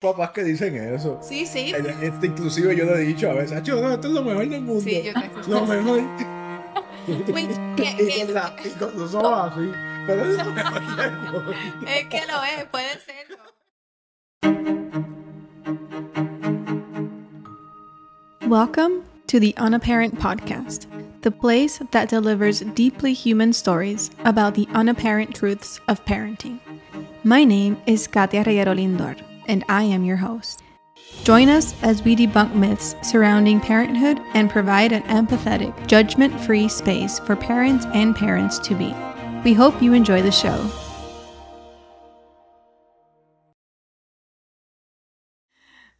papás que dicen eso. Sí, sí. Este, inclusive yo lo he dicho a veces, no, esto es lo mejor del mundo. Sí, yo te. Lo mejor. Uy, y, ¿qué- con la, y con los ojos así. Pero es lo mejor del mundo. Es que lo es, puede serlo. Welcome to the Unapparent Podcast, the place that delivers deeply human stories about the unapparent truths of parenting. My name is Katia Reguero Lindor, and I am your host. Join us as we debunk myths surrounding parenthood and provide an empathetic, judgment free space for parents and parents to be. We hope you enjoy the show.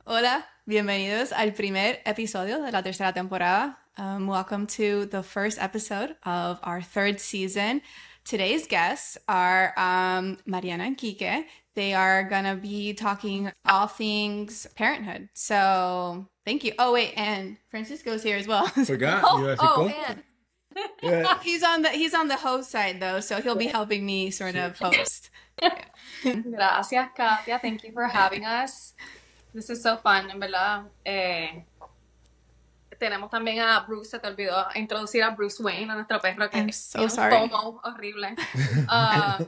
Hola, bienvenidos al primer episodio de la tercera temporada. Um, welcome to the first episode of our third season. Today's guests are um, Mariana and Kike. They are gonna be talking all things parenthood. So thank you. Oh wait, and Francisco's here as well. Forgot. oh, iba a decir, oh, ¿cómo? and Yeah. he's on the he's on the host side though, so he'll be helping me sort of host. Gracias, Katia. Thank you for having us. This is so fun, en verdad. Eh, tenemos también a Bruce, se te olvidó introducir a Bruce Wayne, a nuestro perro que I'm so un sorry. FOMO horrible. Ah,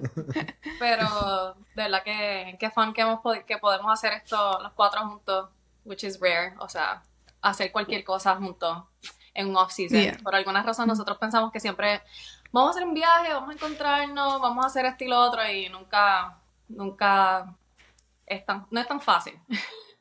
pero de verdad que, que fun que, hemos, que podemos hacer esto los cuatro juntos, which is rare. O sea, hacer cualquier cosa juntos en un off-season. Yeah. Por alguna razón nosotros pensamos que siempre vamos a hacer un viaje, vamos a encontrarnos, vamos a hacer esto y lo otro y nunca, nunca es tan, no es tan fácil.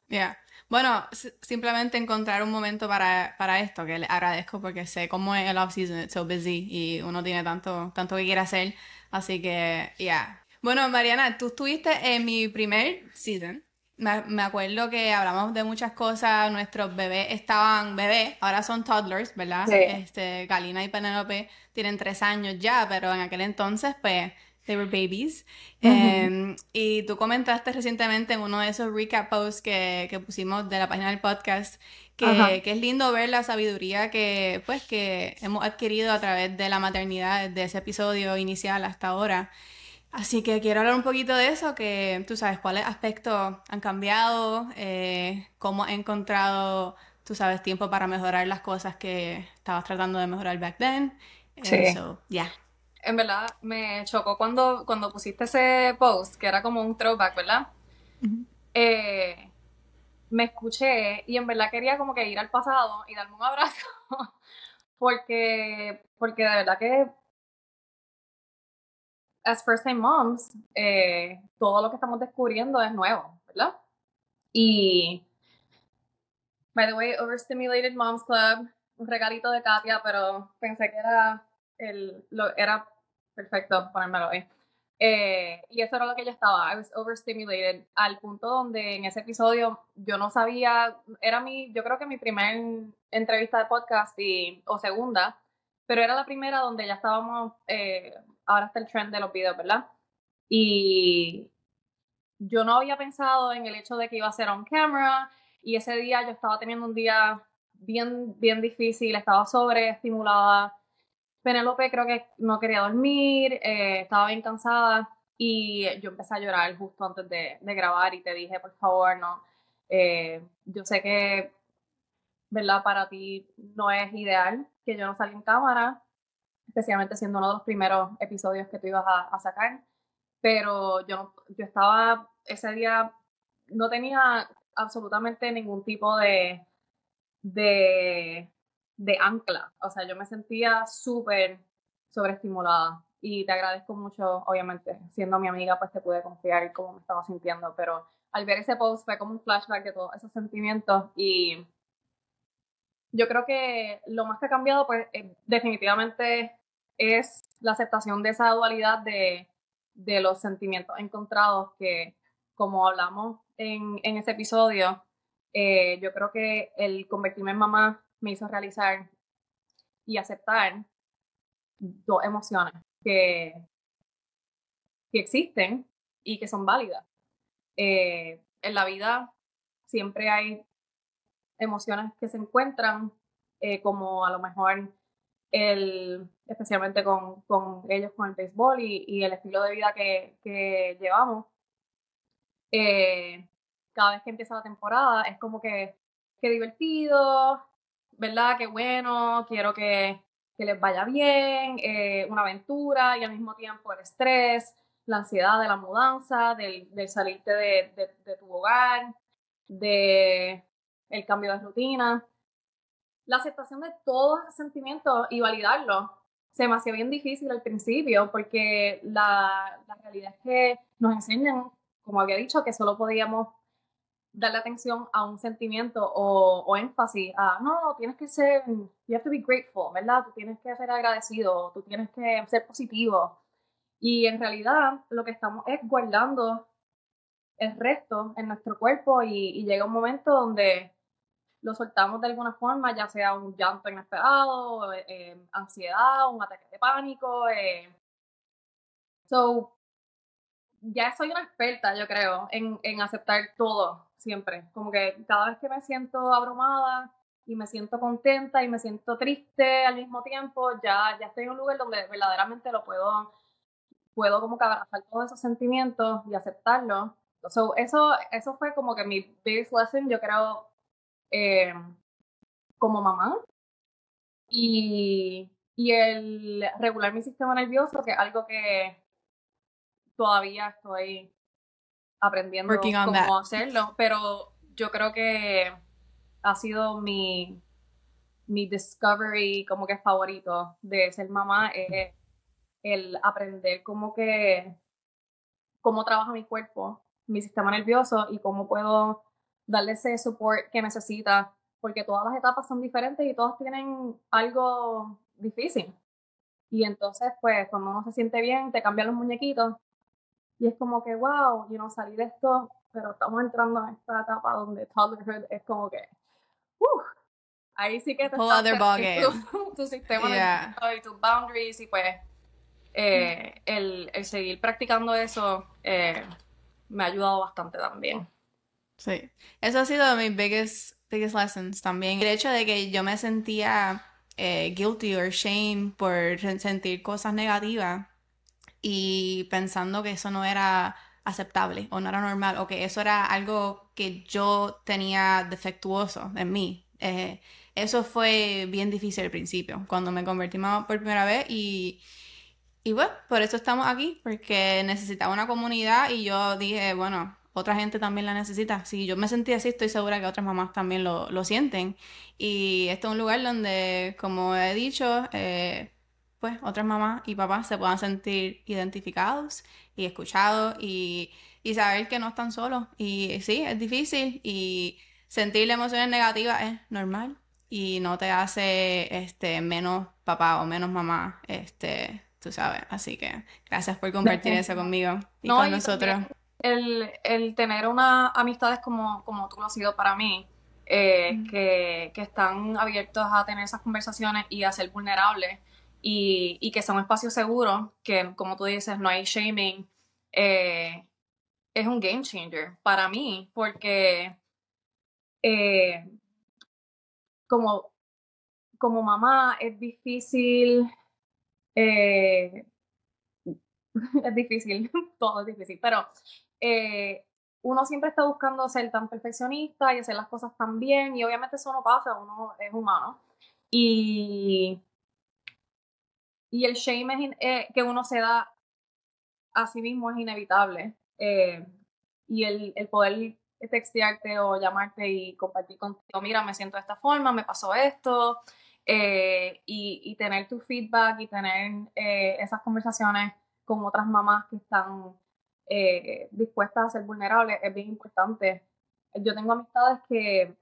Yeah. Bueno, simplemente encontrar un momento para, para esto, que le agradezco porque sé cómo es el off-season, it's so busy y uno tiene tanto, tanto que quiere hacer, así que, yeah. Bueno, Mariana, tú estuviste en mi primer season. Me, me acuerdo que hablamos de muchas cosas, nuestros bebés estaban bebés, ahora son toddlers, ¿verdad? Sí. Este, Galina y Penelope tienen tres años ya, pero en aquel entonces, pues, they were babies. Eh, y tú comentaste recientemente en uno de esos recap posts que, que pusimos de la página del podcast que, Ajá. que es lindo ver la sabiduría que, pues, que hemos adquirido a través de la maternidad desde ese episodio inicial hasta ahora. Así que quiero hablar un poquito de eso, que tú sabes cuáles aspectos han cambiado, eh, cómo has encontrado, tú sabes, tiempo para mejorar las cosas que estabas tratando de mejorar back then. Eh, Sí. so, yeah. En verdad me chocó cuando, cuando pusiste ese post, que era como un throwback, ¿verdad? Ujú. Eh, me escuché y en verdad quería como que ir al pasado y darme un abrazo, porque, porque de verdad que as first time moms, eh, todo lo que estamos descubriendo es nuevo, ¿verdad? Y, by the way, Overstimulated Moms Club, un regalito de Katia, pero pensé que era, el, lo, era perfecto ponérmelo ahí. Eh, y eso era lo que yo estaba, I was overstimulated, al punto donde en ese episodio yo no sabía, era mi, yo creo que mi primer entrevista de podcast y, o segunda, pero era la primera donde ya estábamos, eh, ahora está el trend de los videos, ¿verdad? Y yo no había pensado en el hecho de que iba a ser on camera y ese día yo estaba teniendo un día bien, bien difícil, estaba sobreestimulada. Penélope creo que no quería dormir, eh, estaba bien cansada y yo empecé a llorar justo antes de, grabar y te dije, por favor, no, eh, yo sé que, ¿verdad? Para ti no es ideal que yo no salga en cámara, especialmente siendo uno de los primeros episodios que tú ibas a, a sacar, pero yo, yo estaba, ese día no tenía absolutamente ningún tipo de, de, de ancla. O sea, yo me sentía súper sobreestimulada. Y te agradezco mucho, obviamente, siendo mi amiga, pues te pude confiar cómo me estaba sintiendo. Pero al ver ese post fue como un flashback de todos esos sentimientos. Y yo creo que lo más que ha cambiado, pues eh, definitivamente es la aceptación de esa dualidad de, de los sentimientos encontrados que, como hablamos en, en ese episodio, eh, yo creo que el convertirme en mamá me hizo realizar y aceptar dos emociones que, que existen y que son válidas. Eh, en la vida siempre hay emociones que se encuentran, eh, como a lo mejor el, especialmente con, con ellos con el béisbol y, y el estilo de vida que, que llevamos. Eh, cada vez que empieza la temporada es como que, qué divertido, ¿verdad? Qué bueno, quiero que, que les vaya bien, eh, una aventura y al mismo tiempo el estrés, la ansiedad de la mudanza, del, del salirte de, de, de tu hogar, de el cambio de rutina. La aceptación de todos esos sentimientos y validarlos se me hacía bien difícil al principio porque la, la realidad es que nos enseñan, como había dicho, que solo podíamos darle atención a un sentimiento o, o, énfasis a, no, tienes que ser, you have to be grateful, ¿verdad? Tú tienes que ser agradecido, tú tienes que ser positivo. Y en realidad lo que estamos es guardando el resto en nuestro cuerpo y, y llega un momento donde lo soltamos de alguna forma, ya sea un llanto inesperado, eh, ansiedad, un ataque de pánico. Eh. So, ya soy una experta, yo creo, en, en aceptar todo siempre. Como que cada vez que me siento abrumada y me siento contenta y me siento triste al mismo tiempo, ya, ya estoy en un lugar donde verdaderamente lo puedo, puedo como que abrazar todos esos sentimientos y aceptarlos. So, eso, eso fue como que mi biggest lesson, yo creo, eh, como mamá. Y, y el regular mi sistema nervioso, que es algo que todavía estoy aprendiendo cómo hacerlo, pero yo creo que ha sido mi, mi discovery como que favorito de ser mamá, es el aprender cómo que, cómo trabaja mi cuerpo, mi sistema nervioso y cómo puedo darle ese support que necesita, porque todas las etapas son diferentes y todas tienen algo difícil. Y entonces, pues, cuando uno se siente bien, te cambian los muñequitos y es como que, wow, you know, salir de esto, pero estamos entrando en esta etapa donde toddlerhood es como que, uh, ahí sí que te Whole other tu, tu, sistema yeah. y tus boundaries y pues eh, el, el, seguir practicando eso eh, me ha ayudado bastante también. Sí, eso ha sido mi biggest, biggest lessons también. El hecho de que yo me sentía eh, guilty or shame por sentir cosas negativas y pensando que eso no era aceptable o no era normal o que eso era algo que yo tenía defectuoso en mí. Eh, eso fue bien difícil al principio, cuando me convertí mamá por primera vez y, y bueno, por eso estamos aquí, porque necesitaba una comunidad y yo dije, bueno, otra gente también la necesita. Si yo me sentí así, estoy segura que otras mamás también lo, lo sienten. Y esto es un lugar donde, como he dicho, eh, pues otras mamás y papás se puedan sentir identificados y escuchados y, y saber que no están solos. Y sí, es difícil y sentir emociones negativas es normal y no te hace este menos papá o menos mamá, este, tú sabes. Así que gracias por compartir eso conmigo y con nosotros. El, el, tener unas amistades como, como tú lo has sido para mí, eh, mm. que, que, están abiertos a tener esas conversaciones y a ser vulnerables y, y, que son espacios seguros, que como tú dices, no hay shaming, eh, es un game changer para mí, porque eh, como, como mamá es difícil, eh, es difícil, todo es difícil, pero eh, uno siempre está buscando ser tan perfeccionista y hacer las cosas tan bien, y obviamente eso no pasa, uno es humano. Y y el shame eh, que uno se da a sí mismo es inevitable. Eh, y el, el, poder textearte o llamarte y compartir contigo, mira, me siento de esta forma, me pasó esto, eh, y, y, tener tu feedback y tener eh, esas conversaciones con otras mamás que están eh, dispuestas a ser vulnerables es bien importante. Yo tengo amistades que,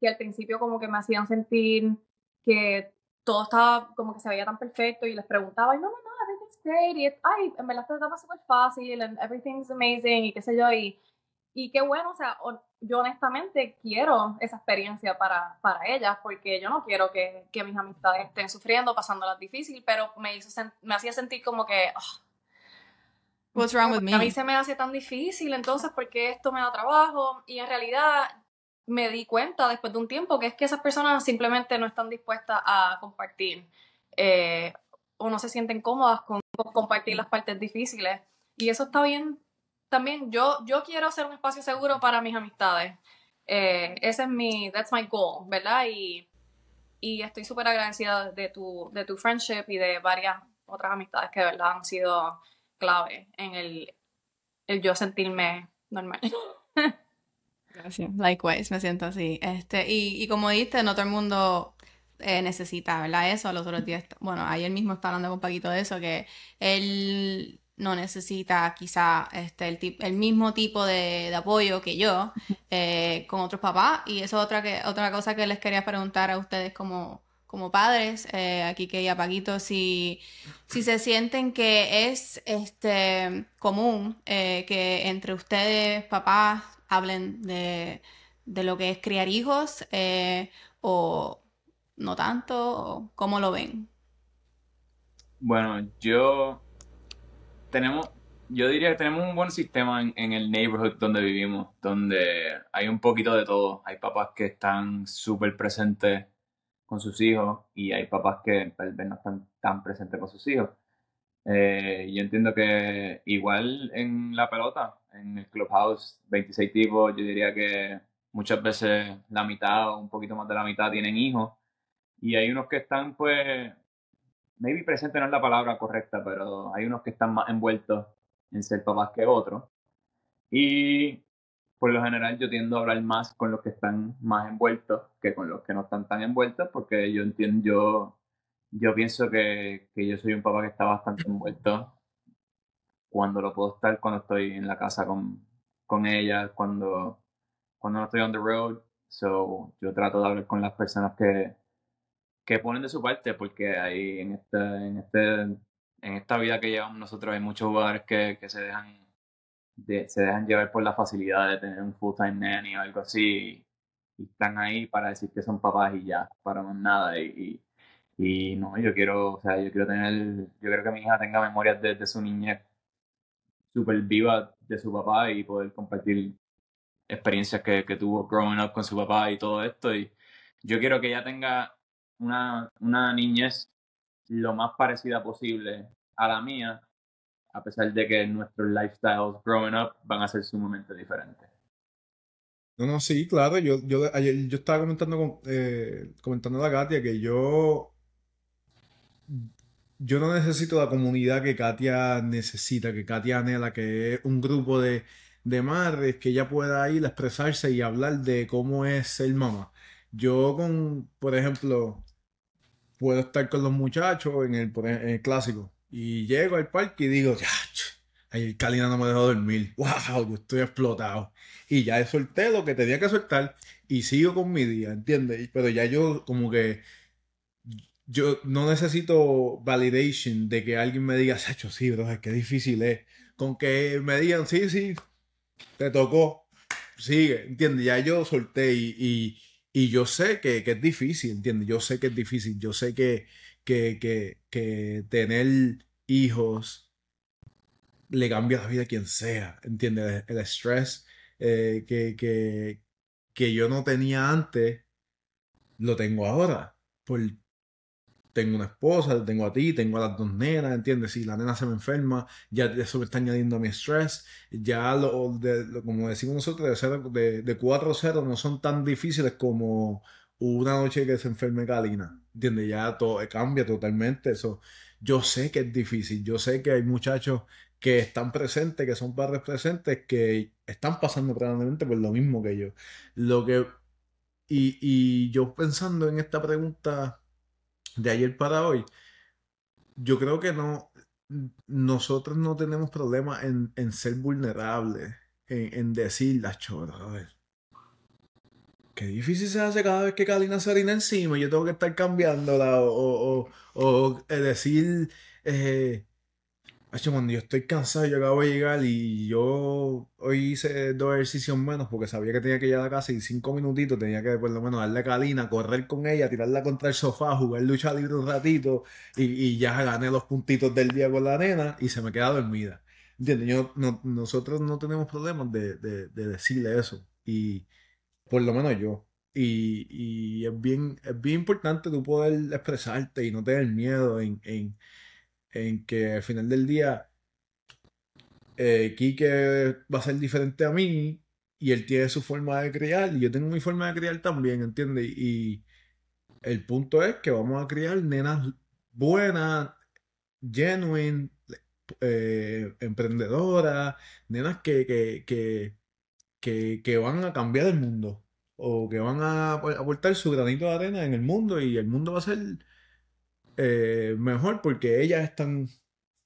que al principio como que me hacían sentir que todo estaba como que se veía tan perfecto y les preguntaba, y no, no, no, everything's great, y ay, en verdad estaba súper fácil, and everything's amazing, y qué sé yo, y, y qué bueno, o sea, yo honestamente quiero esa experiencia para, para ellas, porque yo no quiero que, que mis amistades estén sufriendo, pasándolas difícil, pero me, hizo me hacía sentir como que, oh, What's wrong with me? A mí se me hace tan difícil, entonces, ¿por qué esto me da trabajo? Y en realidad, me di cuenta después de un tiempo que es que esas personas simplemente no están dispuestas a compartir eh, o no se sienten cómodas con, compartir las partes difíciles. Y eso está bien, también yo, yo quiero ser un espacio seguro para mis amistades. Eh, ese es mi, that's my goal, ¿verdad? Y, y estoy súper agradecida de tu, de tu friendship y de varias otras amistades que de verdad han sido clave en el, el yo sentirme normal. Gracias. Likewise, me siento así. Este, y, y como dijiste, no todo el mundo eh, necesita, ¿verdad? Eso, los otros días, bueno, ayer mismo estaba hablando con Paquito de eso, que él no necesita quizá este, el, el mismo tipo de, de apoyo que yo eh, con otros papás. Y eso es otra, que, otra cosa que les quería preguntar a ustedes como, como padres, eh, aquí que ya Paquito, si, si se sienten que es este, común eh, que entre ustedes, papás, hablen de, de lo que es criar hijos eh, o no tanto, o cómo lo ven. Bueno, yo tenemos, yo diría que tenemos un buen sistema en, el neighborhood donde vivimos, donde hay un poquito de todo. Hay papás que están súper presentes con sus hijos y hay papás que tal vez no están tan presentes con sus hijos. Eh, yo entiendo que igual en la pelota, en el clubhouse, 26 tipos, yo diría que muchas veces la mitad o un poquito más de la mitad tienen hijos y hay unos que están pues maybe presente no es la palabra correcta, pero hay unos que están más envueltos en ser papás que otros. Y por lo general yo tiendo a hablar más con los que están más envueltos que con los que no están tan envueltos, porque yo entiendo, yo, yo pienso que, que yo soy un papá que está bastante envuelto cuando lo puedo estar, cuando estoy en la casa con, con ella, cuando, cuando no estoy on the road. So, yo trato de hablar con las personas que, que ponen de su parte, porque ahí en este, en este, en esta vida que llevamos nosotros hay muchos jugadores que, que se dejan de- se dejan llevar por la facilidad de tener un full time nanny o algo así y están ahí para decir que son papás y ya, para más nada y, y no, yo quiero, o sea, yo quiero tener, yo quiero que mi hija tenga memorias de, de su niñez súper viva de su papá y poder compartir experiencias que, que tuvo growing up con su papá y todo esto y yo quiero que ella tenga una, una niñez lo más parecida posible a la mía, a pesar de que nuestros lifestyles growing up van a ser sumamente diferentes. No, no, sí, claro. Yo, yo ayer yo estaba comentando con, eh, comentando a la Katia que yo, yo no necesito la comunidad que Katia necesita, que Katia anhela, que es un grupo de, de madres que ella pueda ir a expresarse y hablar de cómo es ser mamá. Yo con, por ejemplo, puedo estar con los muchachos en el, ej- en el clásico y llego al parque y digo, ya, ayer Kalina no me dejó dormir. Wow, yo estoy explotado. Y ya solté lo que tenía que soltar y sigo con mi día, ¿entiendes? Pero ya yo como que yo no necesito validation de que alguien me diga, Sacho, sí, bro, es que difícil es. Con que me digan, sí, sí, te tocó, sigue, ¿entiendes? Ya yo solté y, y, yo sé que, que es difícil, ¿entiendes? Yo sé que es difícil, yo sé que, que, que, que tener hijos le cambia la vida a quien sea, ¿entiendes? El, el estrés eh, que, que, que yo no tenía antes, lo tengo ahora. Por, tengo una esposa, tengo a ti, tengo a las dos nenas, ¿entiendes? Si la nena se me enferma, ya eso me está añadiendo a mi estrés. Ya, lo, de, lo- como decimos nosotros, de, cero- de, de 4 a 0 no son tan difíciles como una noche que se enferme Kalina, ¿entiendes? Ya todo cambia totalmente. Eso, yo sé que es difícil, yo sé que hay muchachos que están presentes, que son padres presentes, que están pasando probablemente por lo mismo que yo. Lo que, y, y yo pensando en esta pregunta de ayer para hoy, yo creo que no, nosotros no tenemos problema en, en ser vulnerables, en, decir las ver. Qué difícil se hace cada vez que Kalina se orina encima y yo tengo que estar cambiándola o- o, eh, decir, eh, Hacho, cuando yo estoy cansado, yo acabo de llegar y yo hoy hice dos ejercicios menos porque sabía que tenía que llegar a casa y cinco minutitos tenía que por lo menos darle a Kalina, correr con ella, tirarla contra el sofá, jugar lucha libre un ratito y, y ya gané los puntitos del día con la nena y se me queda dormida. ¿Entiendes? Yo, no- nosotros no tenemos problemas de, de- de decirle eso y por lo menos yo. Y, y es bien, es bien importante tú poder expresarte y no tener miedo en, en, en que al final del día eh, Quique va a ser diferente a mí y él tiene su forma de criar y yo tengo mi forma de criar también, ¿entiendes? Y el punto es que vamos a criar nenas buenas, genuine, eh, emprendedoras, nenas que, que, que, que, que van a cambiar el mundo o que van a aportar su granito de arena en el mundo y el mundo va a ser eh, mejor porque ellas están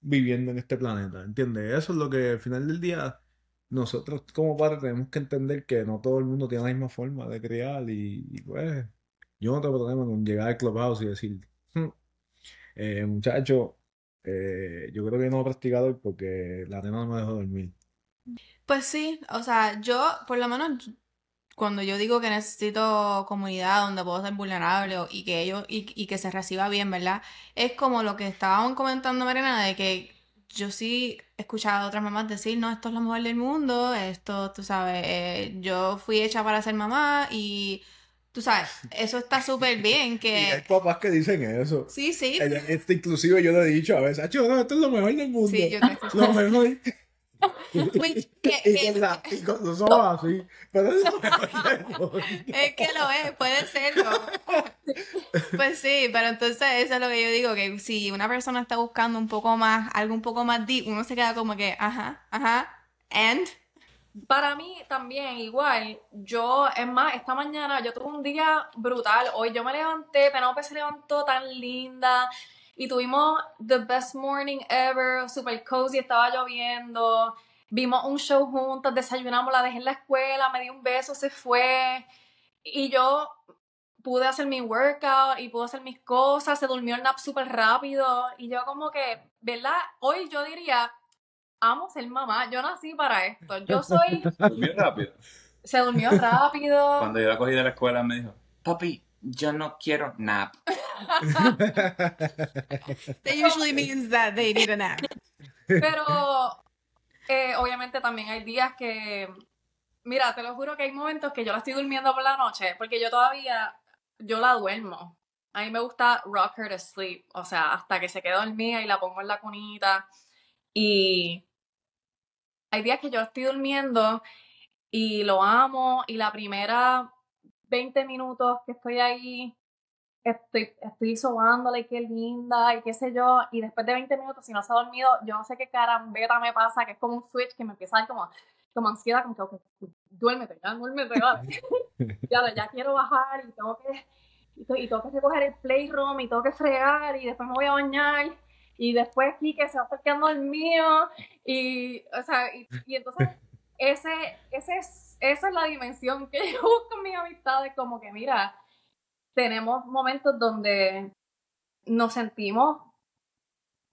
viviendo en este planeta, ¿entiendes? Eso es lo que al final del día nosotros como padres tenemos que entender que no todo el mundo tiene la misma forma de criar y, pues yo no tengo problema con llegar al clubhouse y decir, "Hmm, eh, muchacho, eh, yo creo que no he practicado porque la nena no me dejó dormir. Pues sí, o sea, yo, por lo menos, cuando yo digo que necesito comunidad donde puedo ser vulnerable y que ellos, y, y que se reciba bien, ¿verdad? Es como lo que estaban comentando, Mariana, de que yo sí he escuchado a otras mamás decir, no, esto es lo mejor del mundo, esto, tú sabes, eh, yo fui hecha para ser mamá y, tú sabes, eso está súper bien, Y que... hay papás que dicen eso. Sí, sí, Este, inclusive yo lo he dicho a veces, "Acho, no, esto es lo mejor del mundo. sí, yo te escucho. Lo mejor. Which- que- y, que- con la- y con los ojos así. Pero es que lo es, puede serlo. Pues sí, pero entonces eso es lo que yo digo, que si una persona está buscando un poco más, algo un poco más deep, uno se queda como que, ajá, ajá, and, Para mí también, igual, yo, es más, esta mañana yo tuve un día brutal. Hoy yo me levanté, Penelope se levantó tan linda y tuvimos the best morning ever, super cozy, estaba lloviendo. Vimos un show juntos, desayunamos, la dejé en la escuela, me dio un beso, se fue. Y yo pude hacer mi workout y pude hacer mis cosas, se durmió el nap súper rápido. Y yo como que, ¿verdad? Hoy yo diría, amo ser mamá, yo nací para esto. Yo soy Muy rápido. se durmió rápido. Cuando yo la cogí de la escuela me dijo, papi, yo no quiero nap. that usually means that they need a nap. Pero eh, obviamente también hay días que, mira, te lo juro que hay momentos que yo la estoy durmiendo por la noche, porque yo todavía, yo la duermo. A mí me gusta rock her to sleep, o sea, hasta que se quede dormida y la pongo en la cunita. Y hay días que yo estoy durmiendo y lo amo y la primera 20 minutos que estoy ahí estoy, estoy sobándole, qué linda y qué sé yo, y después de 20 minutos, si no se ha dormido, yo no sé qué carambeta me pasa, que es como un switch que me empieza a dar como, como ansiedad, como que, ok, duérmete, ya, duérmete, ya, ya, ya quiero bajar y tengo que, y, y tengo que recoger el playroom y tengo que fregar y después me voy a bañar y después Kike se va a estar quedando el mío y, o sea, y, y entonces ese, ese es, esa es la dimensión que yo busco en mis amistades, como que mira, tenemos momentos donde nos sentimos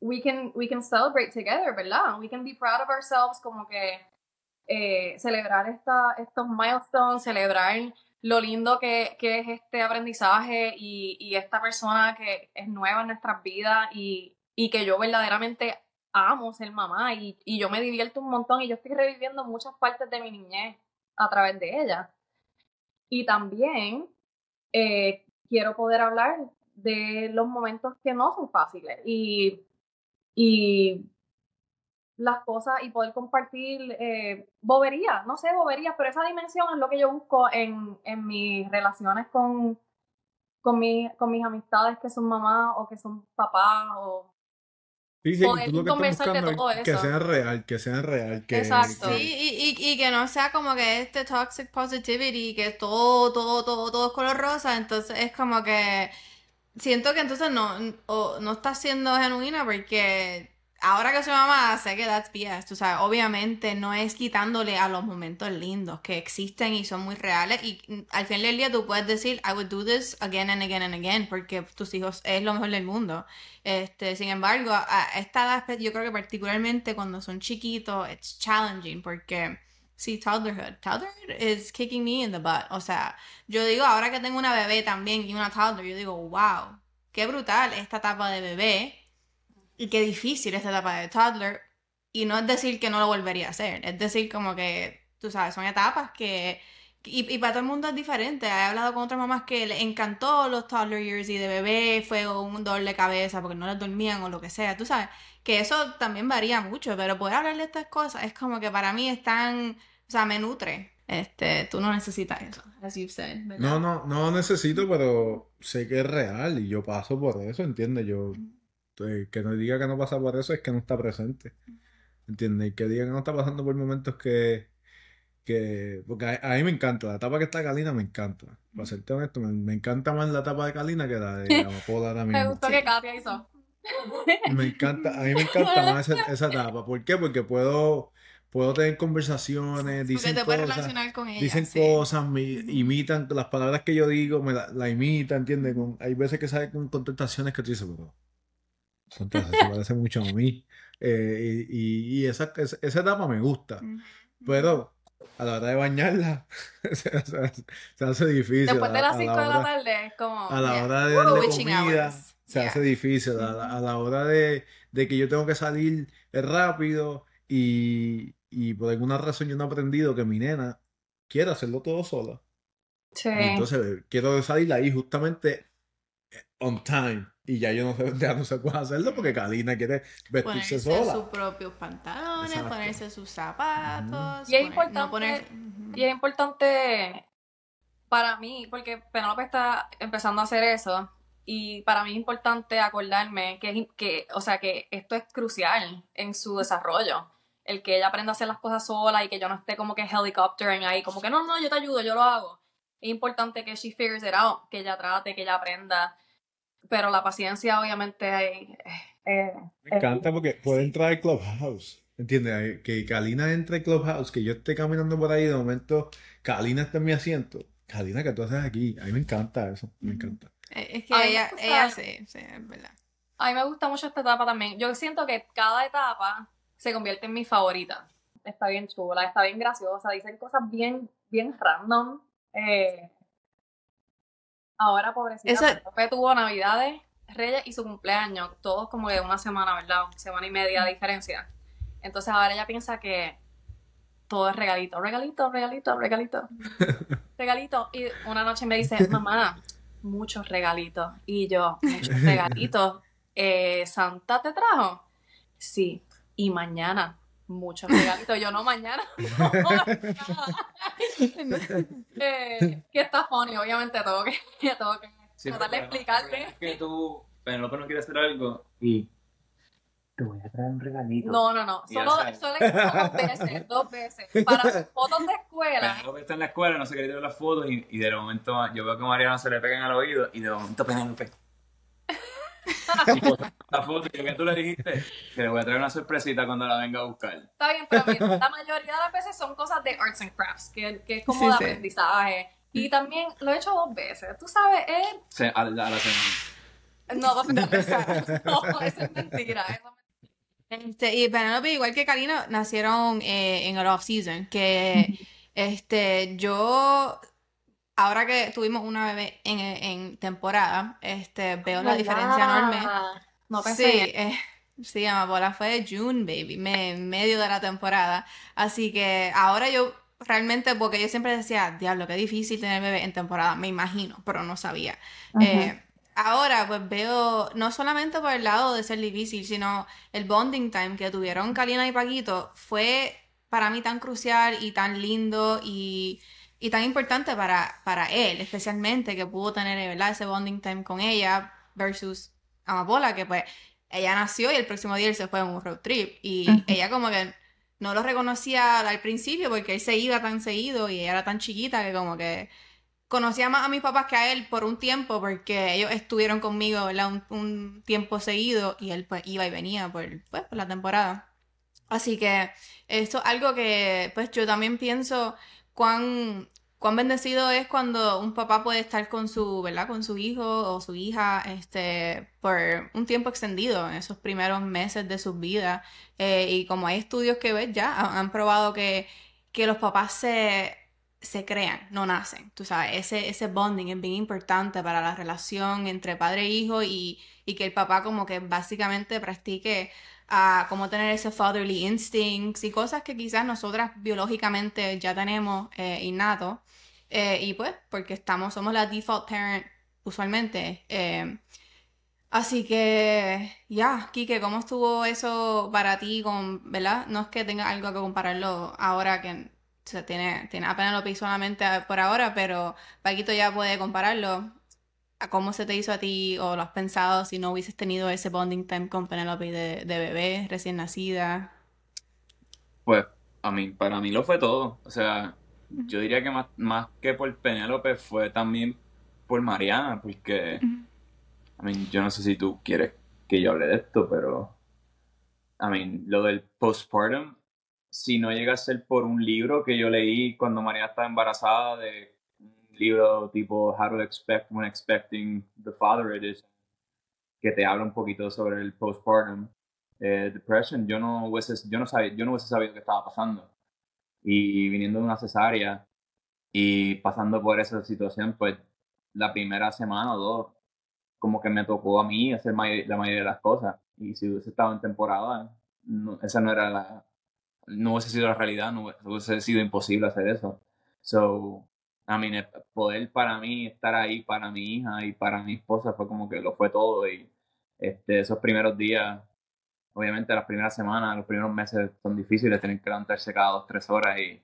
we can we can celebrate together, ¿verdad? We can be proud of ourselves, como que eh, celebrar esta, estos milestones, celebrar lo lindo que, que es este aprendizaje y, y esta persona que es nueva en nuestras vidas y, y que yo verdaderamente amo ser mamá y, y yo me divierto un montón y yo estoy reviviendo muchas partes de mi niñez a través de ella. Y también eh, quiero poder hablar de los momentos que no son fáciles y, y las cosas y poder compartir eh, boberías, no sé, boberías, pero esa dimensión es lo que yo busco en, en mis relaciones con, con, mi- con mis amistades que son mamás o que son papás o Sí, sí, Poder tú lo que conversar de buscando todo es que sea real, que sea real, que, Exacto. que- Sí, y, y, y que no sea como que este toxic positivity, que todo, todo, todo, todo es color rosa, entonces es como que siento que entonces no, o no está siendo genuina porque ahora que soy mamá sé que that's BS, tú sabes, obviamente no es quitándole a los momentos lindos que existen y son muy reales y mm, al final del día tú puedes decir I would do this again and again and again porque tus hijos es lo mejor del mundo. Este, sin embargo, a esta edad yo creo que particularmente cuando son chiquitos it's challenging porque sí, toddlerhood, toddlerhood is kicking me in the butt, o sea, yo digo ahora que tengo una bebé también y una toddler, yo digo, wow, qué brutal esta etapa de bebé y qué difícil esta etapa de toddler. Y no es decir que no lo volvería a hacer, es decir, como que, tú sabes, son etapas que, Y, y para todo el mundo es diferente. He hablado con otras mamás que les encantó los toddler years y de bebé fue un dolor de cabeza porque no les dormían o lo que sea. Tú sabes que eso también varía mucho, pero poder hablar de estas cosas es como que para mí están, o sea, me nutre. Este, tú no necesitas eso, as you said, ¿verdad? No, no, no necesito, pero sé que es real y yo paso por eso, ¿entiendes? Yo, que no diga que no pasa por eso es que no está presente, ¿entiendes? Y que diga que no está pasando por momentos que, que, porque a, a mí me encanta, la etapa que está Kalina me encanta, para serte honesto, me, me encanta más la etapa de Kalina que la de Amapola ahora Me mismo. gustó que Katia hizo. Me encanta, a mí me encanta más esa, esa etapa, ¿por qué? Porque puedo, puedo tener conversaciones, dicen te puedes cosas. con ella. Dicen sí. cosas, me imitan las palabras que yo digo, me la, la imitan, ¿entiendes? Con- hay veces que salen con contestaciones que tú dices, pero contra, se parece mucho a mí. Eh, y, y- esa, esa, esa etapa me gusta, pero a la hora de bañarla se, hace difícil. Después de las a 5 la de la tarde es como. a la Yeah. hora de Woo, darle comida, hours. se Yeah. hace difícil. A la, a la hora de, de que yo tengo que salir rápido y, y por alguna razón yo no he aprendido que mi nena quiere hacerlo todo sola. Sí. Entonces eh, quiero salir ahí justamente eh, on time. Y ya yo no sé, ya no sé cómo hacerlo porque Kalina quiere vestirse Ponerse sola. sus propios pantalones, Exacto. ponerse sus zapatos. Y es poner- importante- no poner- Ujú. Y es importante para mí, porque Penélope está empezando a hacer eso, y para mí es importante acordarme que, que, o sea, que esto es crucial en su desarrollo. El que ella aprenda a hacer las cosas sola y que yo no esté como que helicoptering ahí, como que no, no, yo te ayudo, yo lo hago. Es importante que she figures it out, que ella trate, que ella aprenda. Pero la paciencia, obviamente, eh, eh, Me encanta porque puede entrar al Clubhouse. ¿Entiendes? Que Kalina entre al Clubhouse, que yo esté caminando por ahí, de momento Kalina está en mi asiento. Kalina, ¿qué tú haces aquí? A mí me encanta eso, me encanta. Eh, Es que gusta- ella sí, sí, es verdad. A mí me gusta mucho esta etapa también. Yo siento que cada etapa se convierte en mi favorita. Está bien chula, está bien graciosa, dicen cosas bien, bien random. Eh, ahora, pobrecita, Eso- Penélope tuvo Navidades, Reyes y su cumpleaños, todos como de una semana, ¿verdad? Una semana y media de diferencia. Entonces ahora ella piensa que todo es regalito, regalito, regalito, regalito, regalito. Y una noche me dice, mamá, muchos regalitos. Y yo, muchos regalitos. Eh, ¿Santa te trajo? Sí. Y mañana, muchos regalitos. Yo no mañana. No, eh, que está funny, obviamente tengo que, tengo que Sí, tratar de explicarle. Es que tú, Penélope no quiere hacer algo y te voy a traer un regalito. No, no, no. Solo, solo dos veces, dos veces. Para sus fotos de escuela. Penélope está en la escuela, no se quiere tirar las fotos y, y de momento yo veo que a Mariana se le pegan al oído y de momento Penélope. Y posa la foto que tú le dijiste que le voy a traer una sorpresita cuando la venga a buscar. Está bien, pero mira, la mayoría de las veces son cosas de arts and crafts, que, que es como Sí, de sí. aprendizaje. Y también lo he hecho dos veces. Tú sabes, es... Se, a, la- a la semana. No, dos veces. No, eso es mentira. Eso es Este, y Penelope, igual que Karina, nacieron eh, en el off-season, que este, yo, ahora que tuvimos una bebé en, en temporada, este, veo la diferencia enorme. No pensé Sí, eh, sí, Amapola fue June, baby, me, en medio de la temporada. Así que ahora yo realmente, porque yo siempre decía, diablo, qué difícil tener bebé en temporada, me imagino, pero no sabía. Eh, ahora pues veo, no solamente por el lado de ser difícil, sino el bonding time que tuvieron Kalina y Paquito fue para mí tan crucial y tan lindo y, y tan importante para, para él, especialmente que pudo tener, ¿verdad? Ese bonding time con ella versus Amapola, que pues ella nació y el próximo día él se fue en un road trip y ella como que no lo reconocía al principio porque él se iba tan seguido y ella era tan chiquita que como que conocía más a mis papás que a él por un tiempo porque ellos estuvieron conmigo, ¿verdad? Un, un tiempo seguido y él pues iba y venía por, pues, por la temporada. Así que esto es algo que pues yo también pienso cuán, cuán bendecido es cuando un papá puede estar con su, ¿verdad? Con su hijo o su hija este, por un tiempo extendido en esos primeros meses de sus vidas. Eh, y como hay estudios que ves ya, han, probado que, que los papás se, se crean, no nacen. Tú sabes, ese, ese bonding es bien importante para la relación entre padre e hijo y, y que el papá como que básicamente practique a cómo tener ese fatherly instincts y cosas que quizás nosotras biológicamente ya tenemos eh, innato. Eh, y pues, porque estamos, somos la default parent usualmente. Eh, así que, ya, Kike, ¿cómo estuvo eso para ti con, verdad? No es que tenga algo que compararlo ahora que se tiene, tiene apenas lo solamente por ahora, pero Paquito ya puede compararlo a cómo se te hizo a ti o lo has pensado si no hubieses tenido ese bonding time con Penelope de, de bebé recién nacida. Pues a mí, para mí lo fue todo. O sea, yo diría que más, más que por Penélope fue también por Mariana, porque I mean, yo no sé si tú quieres que yo hable de esto, pero I mean, lo del postpartum, si no llega a ser por un libro que yo leí cuando Mariana estaba embarazada de libro tipo How to Expect When Expecting the Father Edition, que te habla un poquito sobre el postpartum eh, depression. Yo no hubiese, yo no sabía, yo no hubiese sabido qué estaba pasando. Y viniendo de una cesárea y pasando por esa situación, pues la primera semana o dos, como que me tocó a mí hacer la mayoría de las cosas. Y si hubiese estado en temporada, esa no era la, no hubiese sido la realidad, no hubiese sido imposible hacer eso. So, I mean, poder para mí estar ahí para mi hija y para mi esposa fue como que lo fue todo y este, esos primeros días, obviamente las primeras semanas, los primeros meses son difíciles, tener que levantarse cada dos, tres horas y,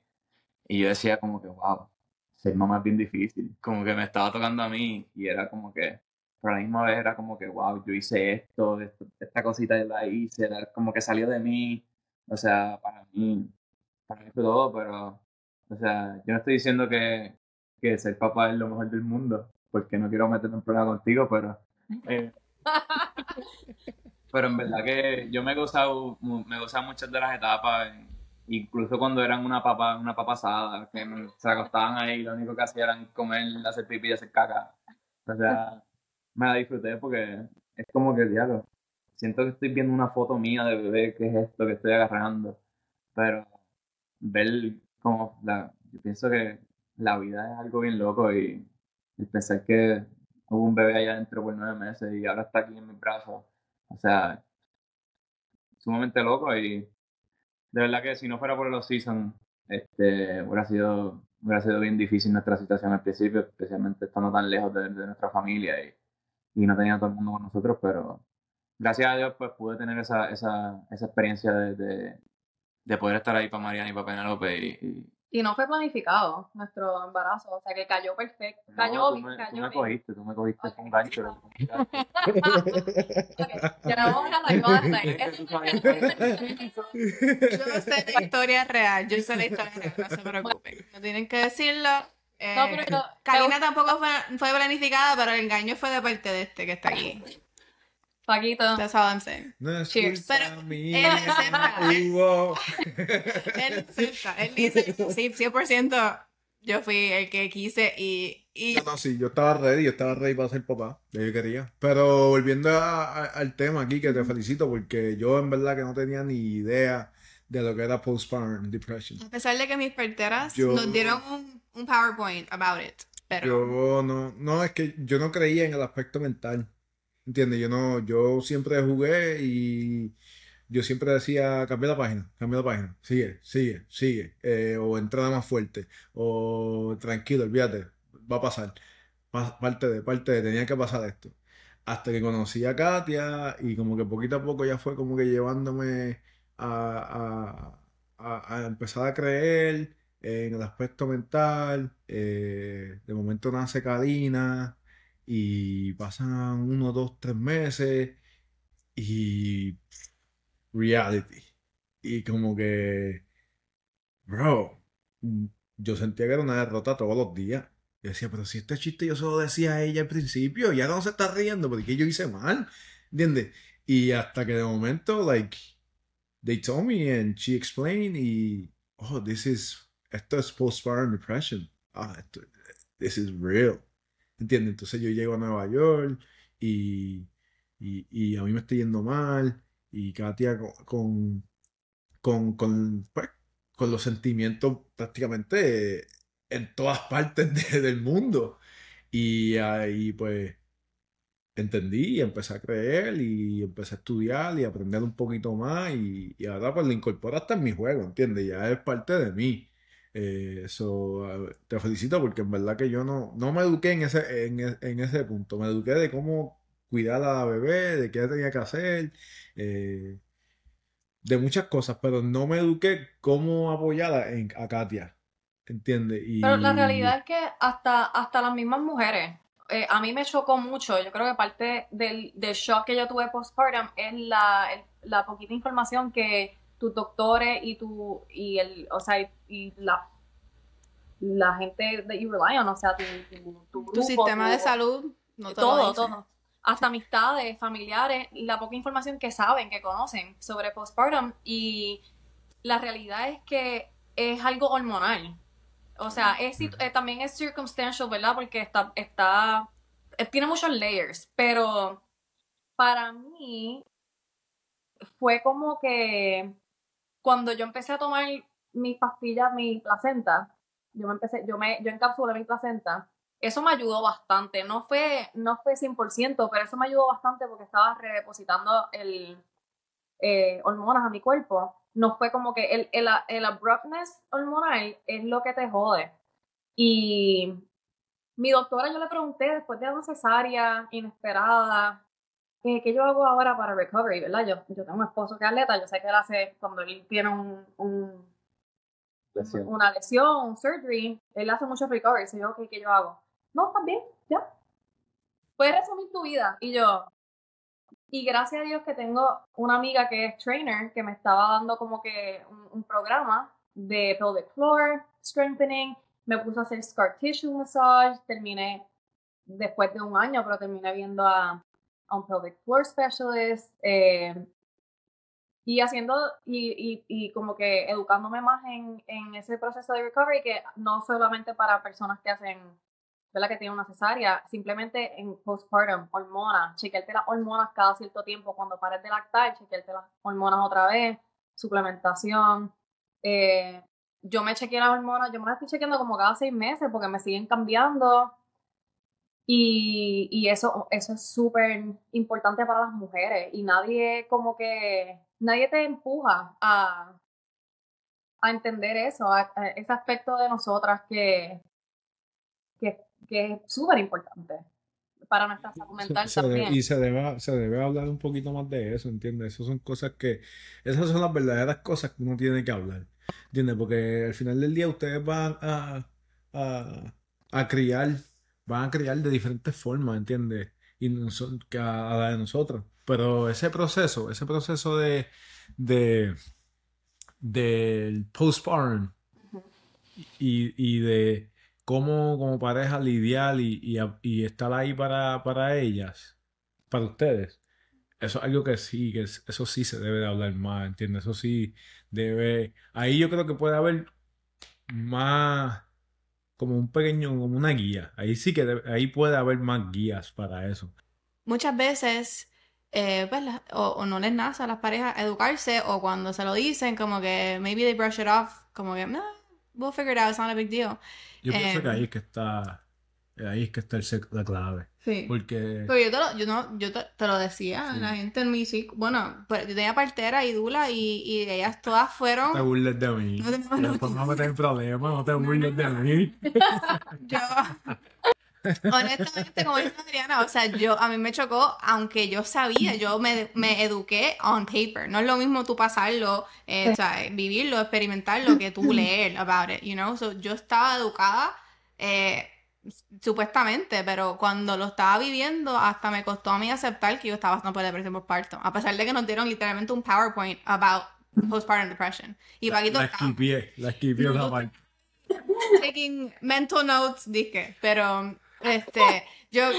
y yo decía como que, wow, ser mamá es bien difícil, como que me estaba tocando a mí y era como que, pero a la misma vez era como que, wow, yo hice esto, esta cosita yo la hice, como que salió de mí, o sea, para mí, para mí fue todo, pero, o sea, yo no estoy diciendo que, que ser papá es lo mejor del mundo, porque no quiero meterme en problema contigo, pero... Eh, pero en verdad que yo me he gozado, me gozado muchas de las etapas, incluso cuando eran una papa, una papasada, que se acostaban ahí, lo único que hacían era comer, hacer pipí y hacer caca. O sea, me la disfruté porque es como que, diablo, siento que estoy viendo una foto mía de bebé, que es esto que estoy agarrando. Pero ver como la, yo pienso que la vida es algo bien loco y, pensar que hubo un bebé allá adentro por nueve meses y ahora está aquí en mis brazos, o sea, sumamente loco y de verdad que si no fuera por los seasons, este, hubiera sido, hubiera sido bien difícil nuestra situación al principio, especialmente estando tan lejos de, nuestra familia y, y, no teniendo todo el mundo con nosotros, pero gracias a Dios pues pude tener esa, esa, esa experiencia de, de, poder estar ahí para Mariana y para Penelope y y no fue planificado nuestro embarazo, o sea que cayó perfecto. Cayó, no, tú me, cayó tú me cogiste, tú me cogiste okay. con gancho. ya vamos a la Yo sé la historia real, yo sé la historia real, no se preocupen. No tienen que decirlo. Eh, no, pero Karina tampoco fue, fue planificada, pero el engaño fue de parte de este que está aquí. Paquito. That's all I'm saying. No Cheers. Pero él acepta. él acepta. Él dice, sí, 100% yo fui el que quise y... y... No, no, sí, yo estaba ready, yo estaba ready para ser papá, yo quería. Pero volviendo al tema aquí, que te felicito porque yo en verdad que no tenía ni idea de lo que era postpartum depression. A pesar de que mis parteras nos dieron un, un PowerPoint about it. Pero... Yo no, no, es que yo no creía en el aspecto mental. ¿Entiendes? Yo no, yo siempre jugué y yo siempre decía, cambia la página, cambia la página, sigue, sigue, sigue, eh, o entrada más fuerte, o tranquilo, olvídate, va a pasar, parte de, parte de, tenía que pasar esto. Hasta que conocí a Katia y como que poquito a poco ya fue como que llevándome a, a, empezar a creer en el aspecto mental, eh, de momento nace Karina, y pasan uno, dos, tres meses y reality. Y como que, bro, yo sentía que era una derrota todos los días. Yo decía, pero si este chiste yo solo decía a ella al principio, ya no se está riendo porque yo hice mal, ¿entiendes? Y hasta que de momento, like, they told me and she explained y, oh, this is, esto es postpartum depression. Ah, esto, this is real. ¿Entiendes? Entonces yo llego a Nueva York y, y, a mí me está yendo mal y Katia con, con, con, pues, con los sentimientos prácticamente en todas partes del mundo. Y ahí pues entendí y empecé a creer y empecé a estudiar y aprender un poquito más y, y ahora pues lo incorporo hasta en mi juego, ¿entiendes? Ya es parte de mí. Eh, eso te felicito porque en verdad que yo no, no me eduqué en ese, en, en ese punto. Me eduqué de cómo cuidar a la bebé, de qué tenía que hacer, eh, de muchas cosas, pero no me eduqué cómo apoyar en, a Katia. ¿Entiendes? Y... Pero la realidad es que hasta, hasta las mismas mujeres, eh, a mí me chocó mucho. Yo creo que parte del, del shock que yo tuve postpartum es la, la poquita información que tus doctores y tu y el o sea y, la la gente that you rely on, o sea, tu, tu, tu, sistema de salud, no todo, todo. Hasta amistades, familiares, la poca información que saben, que conocen sobre postpartum y la realidad es que es algo hormonal. O sea, es, eh, también es circumstantial, ¿verdad? Porque está, está, eh, tiene muchos layers, pero para mí fue como que cuando yo empecé a tomar mis pastillas, mi placenta, yo me empecé, yo me, yo encapsulé mi placenta, eso me ayudó bastante. No fue, no fue 100%, pero eso me ayudó bastante porque estaba redepositando el eh, hormonas a mi cuerpo. No fue como que el, el, el abruptness hormonal es lo que te jode. Y mi doctora, yo le pregunté después de una cesárea inesperada, ¿qué, ¿qué, yo hago ahora para recovery? ¿verdad? Yo, yo tengo un esposo que es atleta, yo sé que él hace, cuando él tiene un, un una lesión, un surgery, él hace mucho recovery. Y yo, ¿qué yo hago? No, bien, ya. Puedes resumir tu vida. Y yo, y gracias a Dios que tengo una amiga que es trainer, que me estaba dando como que un, un programa de pelvic floor strengthening, me puso a hacer scar tissue massage, terminé después de un año, pero terminé viendo a, a un pelvic floor specialist, eh, y haciendo y, y, y, como que educándome más en, en, ese proceso de recovery que no solamente para personas que hacen, ¿verdad? Que tienen una cesárea, simplemente en postpartum, hormonas, chequearte las hormonas cada cierto tiempo, cuando pares de lactar, chequearte las hormonas otra vez, suplementación. Eh, yo me chequeé las hormonas, yo me las estoy chequeando como cada seis meses porque me siguen cambiando. Y, y eso, eso es súper importante para las mujeres. Y nadie como que nadie te empuja a, a entender eso, a, ese aspecto de nosotras que, que, que es súper importante para nuestra salud mental también. y se debe, se debe hablar un poquito más de eso, ¿entiendes? Esas son cosas que, esas son las verdaderas cosas que uno tiene que hablar, ¿entiendes? Porque al final del día ustedes van a, a, a criar, van a criar de diferentes formas, ¿entiendes? Y no son, que a la de nosotros. Pero ese proceso, ese proceso de, de del postpartum y, y, de cómo como pareja lidiar y, y, y estar ahí para, para, ellas, para ustedes, eso es algo que sí, que eso sí se debe de hablar más, ¿entiendes? Eso sí debe... Ahí yo creo que puede haber más como un pequeño, como una guía. Ahí sí que ahí puede haber más guías para eso. Muchas veces eh, pues, o, no les nace a las parejas educarse, o cuando se lo dicen, como que maybe they brush it off, como que, no, we'll figure it out, it's not a big deal. Yo pienso que em, ahí es que está, ahí es que está el la clave. Sí. Porque... Pero yo te lo, yo no, yo te, lo decía, la gente en mi sí, bueno, pues yo tenía partera y dula y, y ellas todas fueron... No te burles de mí. No te, no, no, no me tengo problemas, no te burles de mí. yo... Honestamente, como dice Adriana, o sea, yo, a mí me chocó, aunque yo sabía, yo me, me eduqué on paper. No es lo mismo tú pasarlo, eh, o sea, vivirlo, experimentarlo, que tú leer about it, you know? So, yo estaba educada, eh, supuestamente, pero cuando lo estaba viviendo, hasta me costó a mí aceptar que yo estaba pasando por depresión por parto. A pesar de que nos dieron literalmente un PowerPoint about postpartum depression. Y Paquito... La esquipié, la esquipié la Taking mental notes, dije, pero este, yo,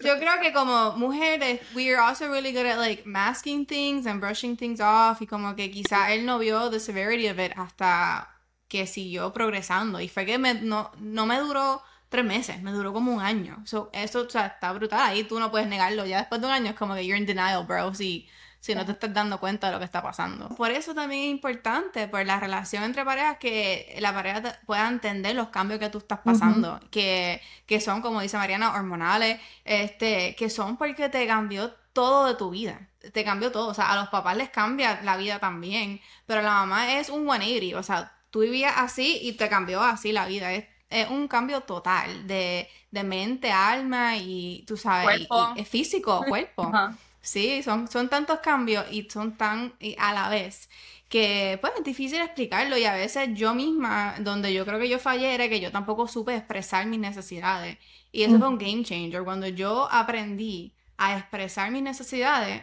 yo creo que como mujeres, we are also really good at like masking things and brushing things off y como que quizá él no vio the severity of it hasta que siguió progresando y fue que me, no, no me duró tres meses, me duró como un año. So, eso o sea, está brutal, ahí tú no puedes negarlo. Ya después de un año es como que you're in denial, bro. Si, si no te estás dando cuenta de lo que está pasando. Por eso también es importante, por la relación entre parejas, que la pareja pueda entender los cambios que tú estás pasando, que, que son, como dice Mariana, hormonales, este, que son porque te cambió todo de tu vida. Te cambió todo. O sea, a los papás les cambia la vida también. Pero la mamá es un 180. O sea, tú vivías así y te cambió así la vida. Es, es un cambio total de, de mente, alma y, tú sabes, y- y físico, cuerpo. Sí, son, son tantos cambios y son tan y a la vez que pues es difícil explicarlo y a veces yo misma, donde yo creo que yo fallé era que yo tampoco supe expresar mis necesidades. Y eso fue un game changer. Cuando yo aprendí a expresar mis necesidades,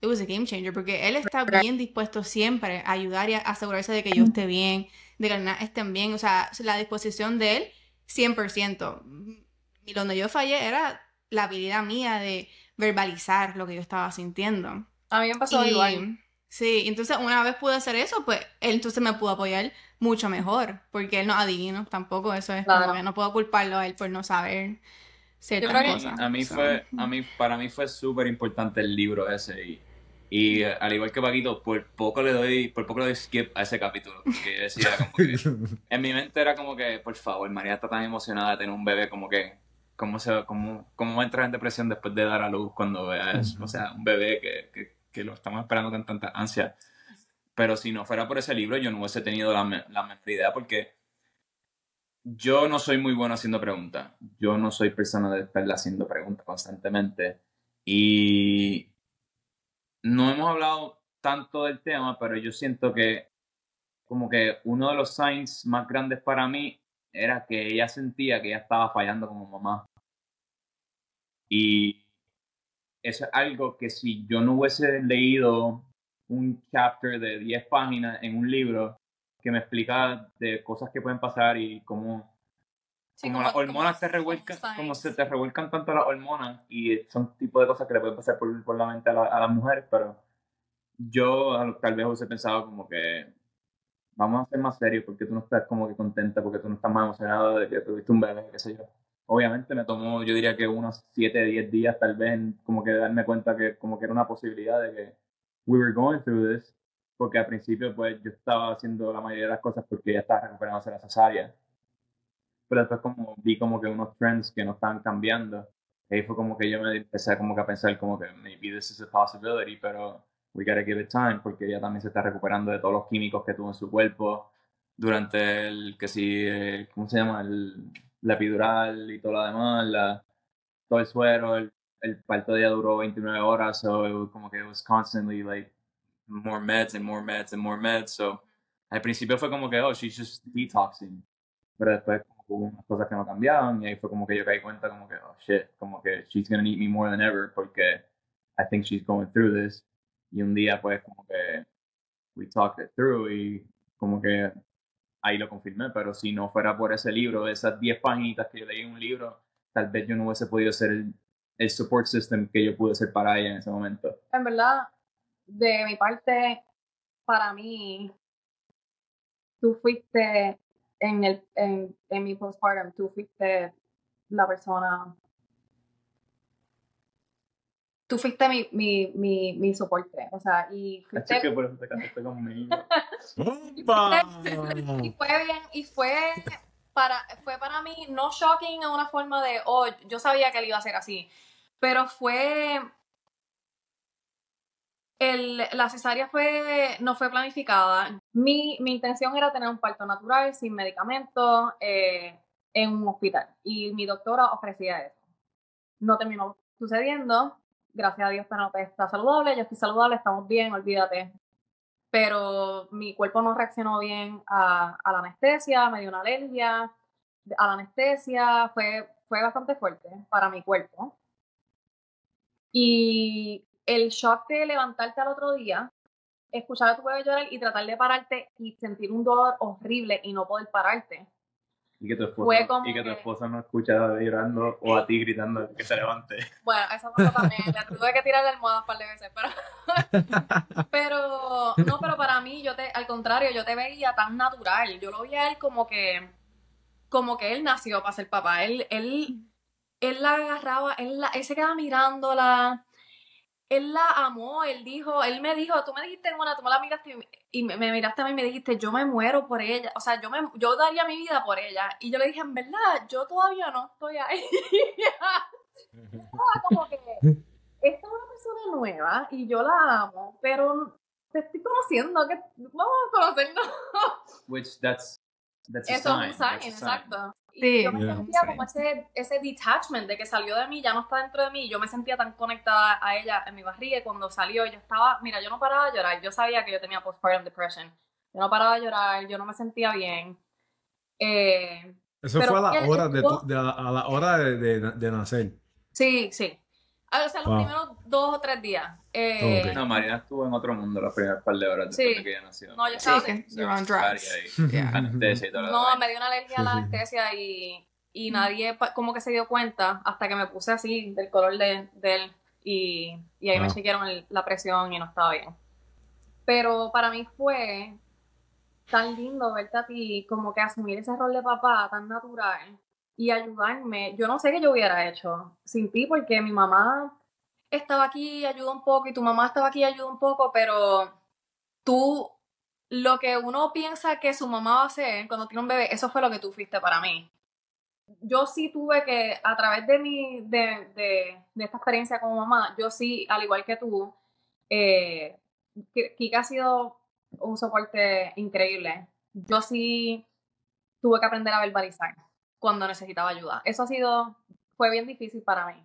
it was a game changer porque él está bien dispuesto siempre a ayudar y a asegurarse de que yo esté bien, de que las estén bien, o sea, la disposición de él 100%. Y donde yo fallé era la habilidad mía de verbalizar lo que yo estaba sintiendo. A mí me pasó Y- igual. Sí, entonces una vez pude hacer eso, pues él entonces me pudo apoyar mucho mejor, porque él no adivino tampoco, eso es Claro. como que no puedo culparlo a él por no saber ciertas creo que- cosas. A mí So, fue, a mí, para mí fue súper importante el libro ese y, y al igual que Paquito, por poco le doy, por poco le doy skip a ese capítulo, porque yo decía como que, en mi mente era como que, por favor, María está tan emocionada de tener un bebé, como que, ¿cómo, se, cómo, cómo va a entrar en depresión después de dar a luz cuando vea eso? O sea, un bebé que, que, que lo estamos esperando con tanta ansia. Pero si no fuera por ese libro, yo no hubiese tenido la, la menor idea, porque yo no soy muy bueno haciendo preguntas. Yo no soy persona de estarle haciendo preguntas constantemente. Y no hemos hablado tanto del tema, pero yo siento que como que uno de los signs más grandes para mí era que ella sentía que ella estaba fallando como mamá. Y eso es algo que si yo no hubiese leído un chapter de 10 páginas en un libro que me explica de cosas que pueden pasar y cómo Sí, como como- las hormonas como te revuelcan, signs. como se te revuelcan tanto las hormonas y son tipo de cosas que le pueden pasar por, por la mente a, la- a las mujeres, pero yo tal vez hubiese pensado como que vamos a ser más serios porque tú no estás como que contenta, porque tú no estás más emocionada de que tuviste un bebé, qué sé yo. Obviamente me tomó, yo diría que unos 7, 10 días tal vez como que darme cuenta que como que era una posibilidad de que we were going through this, porque al principio pues yo estaba haciendo la mayoría de las cosas porque ella estaba recuperándose la cesárea pero después como vi como que unos trends que no estaban cambiando ahí fue como que yo me empecé como que a pensar como que maybe this is a possibility pero we gotta give it time porque ella también se está recuperando de todos los químicos que tuvo en su cuerpo durante el que si eh, ¿cómo se llama? El, la epidural y todo lo demás la, todo el suero el, el parto de ella duró 29 horas so it was como que it was constantly like more meds and more meds and more meds so al principio fue como que oh she's just detoxing pero después hubo unas cosas que no cambiaban y ahí fue como que yo caí cuenta como que, oh shit, como que she's gonna need me more than ever porque I think she's going through this. Y un día pues como que we talked it through y como que ahí lo confirmé, pero si no fuera por ese libro, esas 10 páginas que yo leí en un libro, tal vez yo no hubiese podido ser el, el support system que yo pude ser para ella en ese momento. En verdad, de mi parte, para mí, tú fuiste en, el, en, en mi postpartum, tú fuiste la persona. Tú fuiste mi, mi, mi, mi soporte, o sea, y fuiste Así que por eso te casaste conmigo. ¡Opa! Y fue bien, y fue para, fue para mí no shocking en una forma de, oh, yo sabía que él iba a ser así, pero fue, el, la cesárea fue, no fue planificada. Mi, mi intención era tener un parto natural, sin medicamentos, eh, en un hospital, y mi doctora ofrecía eso. No terminó sucediendo, gracias a Dios Penelope está saludable, yo estoy saludable, estamos bien, olvídate, pero mi cuerpo no reaccionó bien a, a la anestesia, me dio una alergia a la anestesia, fue, fue bastante fuerte para mi cuerpo. Y el shock de levantarte al otro día, escuchar a tu bebé llorar y tratar de pararte y sentir un dolor horrible y no poder pararte. Y que tu esposa, y que tu esposa no escucha llorando o a ti gritando que se levante. Bueno, eso pasó también. Le tuve que tirar la almohada un par de veces, pero. pero. No, pero para mí, yo te, al contrario, yo te veía tan natural. Yo lo veía a él como que. Como que él nació para ser papá. Él, él, él la agarraba, él, la, él se quedaba mirándola. Él la amó, él dijo, él me dijo, tú me dijiste, bueno, tú me la miraste y me, me miraste a mí y me dijiste, yo me muero por ella, o sea, yo me, yo daría mi vida por ella. Y yo le dije, en verdad, yo todavía no estoy ahí. Estaba como que esta es una persona nueva y yo la amo, pero te estoy conociendo, que vamos a conocernos. Which that's, that's a Eso sign. es un sign, that's Y yo me yeah. sentía Sí. como ese, ese detachment de que salió de mí, ya no está dentro de mí. Yo me sentía tan conectada a ella en mi barriga y cuando salió yo estaba, mira, yo no paraba de llorar. Yo sabía que yo tenía postpartum depression. Yo no paraba de llorar, yo no me sentía bien. Eh, Eso fue a la hora de, de a la hora de, de- de nacer. sí, sí. O sea, los Wow. primeros dos o tres días. Eh, Ok. No, Marina estuvo en otro mundo las primeras par de horas Sí. después de que ella nació. No, yo Sí, estaba... que O sea, you're on drugs. y Yeah. anestesia y toda la No, me dio una alergia a la Sí, sí. anestesia y, y nadie como que se dio cuenta hasta que me puse así del color de, de él y, y ahí me Wow. chequearon el- la presión y no estaba bien. Pero para mí fue tan lindo verte a ti como que asumir ese rol de papá tan natural y ayudarme. Yo no sé qué yo hubiera hecho sin ti porque mi mamá estaba aquí ayudó un poco y tu mamá estaba aquí y ayudó un poco, pero tú lo que uno piensa que su mamá va a hacer cuando tiene un bebé, eso fue lo que tú fuiste para mí. Yo sí tuve que, a través de mi, de, de, de esta experiencia como mamá, yo sí, al igual que tú, eh, Ki- Kika ha sido un soporte increíble. Yo sí tuve que aprender a verbalizar cuando necesitaba ayuda. Eso ha sido, fue bien difícil para mí.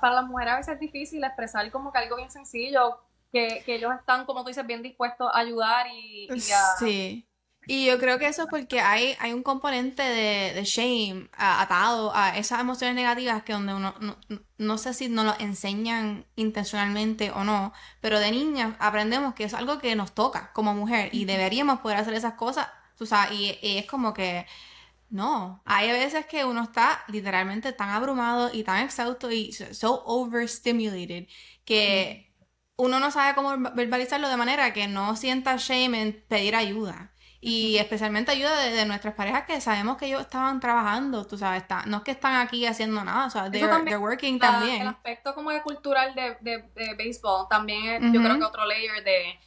Para las mujeres a veces es difícil expresar como que algo bien sencillo, que, que ellos están, como tú dices, bien dispuestos a ayudar y, y a... Sí. Y yo creo que eso es porque hay, hay un componente de, de shame atado a esas emociones negativas que donde uno, no, no- no sé si nos lo enseñan intencionalmente o no, pero de niñas aprendemos que es algo que nos toca como mujer y deberíamos poder hacer esas cosas, tú sabes, y, y es como que no, hay veces que uno está literalmente tan abrumado y tan exhausto y so overstimulated que uno no sabe cómo verbalizarlo de manera que no sienta shame en pedir ayuda. Y especialmente ayuda de, de nuestras parejas que sabemos que ellos estaban trabajando, tú sabes, está- no es que están aquí haciendo nada, o sea, they're, también they're working la- el también. aspecto como de cultural de, de, de béisbol también es, yo creo que otro layer de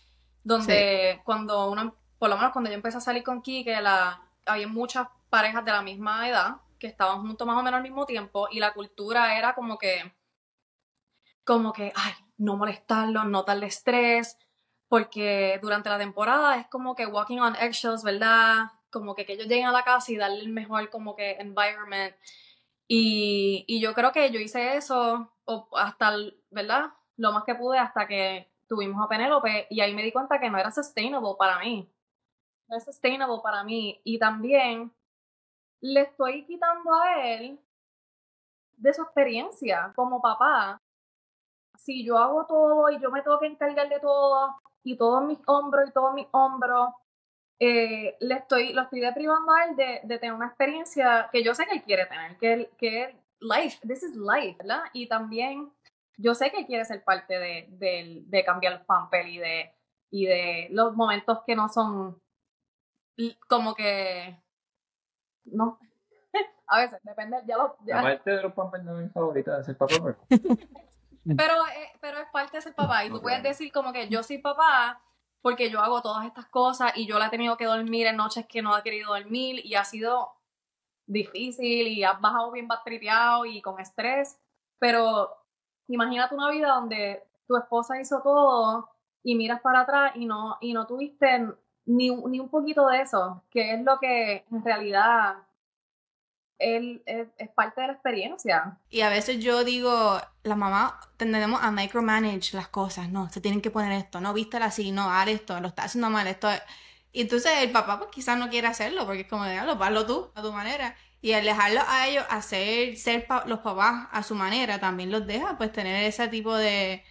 donde cuando uno, por lo menos cuando yo empecé a salir con Kike, la, había muchas parejas de la misma edad que estaban juntos más o menos al mismo tiempo y la cultura era como que, como que, ay, no molestarlo, no darle estrés, porque durante la temporada es como que walking on eggshells, ¿verdad? Como que, que ellos lleguen a la casa y darle el mejor como que environment. Y, y yo creo que yo hice eso o hasta, ¿verdad? Lo más que pude hasta que tuvimos a Penélope y ahí me di cuenta que no era sustainable para mí. No es sustainable para mí. Y también le estoy quitando a él de su experiencia como papá. Si yo hago todo y yo me tengo que encargar de todo y todos mis hombros y todos mis hombros, eh, le estoy, lo estoy deprivando a él de, de tener una experiencia que yo sé que él quiere tener, que él, que life, this is life, ¿verdad? Y también yo sé que él quiere ser parte de, de, de cambiar los pampers y de, y de los momentos que no son como que, no, a veces, depende, ya lo, ya- Aparte de los pampers de mi favorita de ser papá, pues. pero, eh, pero es parte de ser papá y tú puedes decir como que yo soy papá porque yo hago todas estas cosas y yo la he tenido que dormir en noches que no he querido dormir y ha sido difícil y has bajado bien batripeado y con estrés, pero imagínate una vida donde tu esposa hizo todo y miras para atrás y no, y no tuviste ni, ni un poquito de eso, que es lo que en realidad él, es, parte de la experiencia. Y a veces yo digo, las mamás tendemos a micromanage las cosas, no, se tienen que poner esto, no, vístela así, no, haz esto, lo está haciendo mal, esto. es-". Y entonces el papá pues quizás no quiere hacerlo, porque es como, déjalo, hazlo tú, a tu manera. Y al dejarlo a ellos hacer, ser los papás a su manera, también los deja pues tener ese tipo de,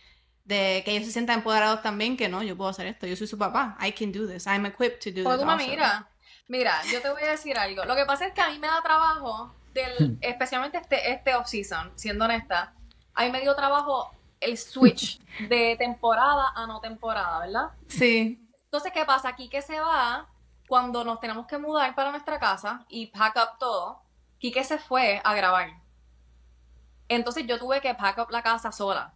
de que ellos se sientan empoderados también, que no, yo puedo hacer esto, yo soy su papá, I can do this, I'm equipped to do Como this also. miras. Mira, yo te voy a decir algo. Lo que pasa es que a mí me da trabajo, del, especialmente este, este off-season, siendo honesta, a mí me dio trabajo el switch de temporada a no temporada, ¿verdad? Sí, Entonces, ¿qué pasa? Aquí que se va cuando nos tenemos que mudar para nuestra casa y pack up todo. Quique se fue a grabar. Entonces yo tuve que pack up la casa sola.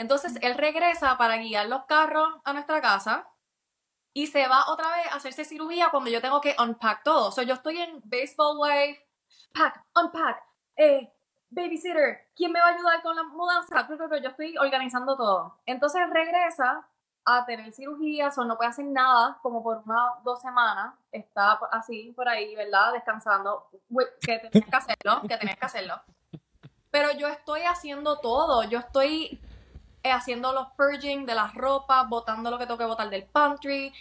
Entonces él regresa para guiar los carros a nuestra casa y se va otra vez a hacerse cirugía cuando yo tengo que unpack todo. O sea, yo estoy en baseball life, pack, unpack, eh, babysitter, ¿quién me va a ayudar con la mudanza? Yo estoy organizando todo. Entonces regresa a tener cirugías o no puede hacer nada como por unas dos semanas. Está así por ahí, ¿verdad? Descansando. Que tenías que hacerlo, que tenías que hacerlo. Pero yo estoy haciendo todo. Yo estoy eh, haciendo los purging de las ropas, botando lo que tengo que botar del pantry,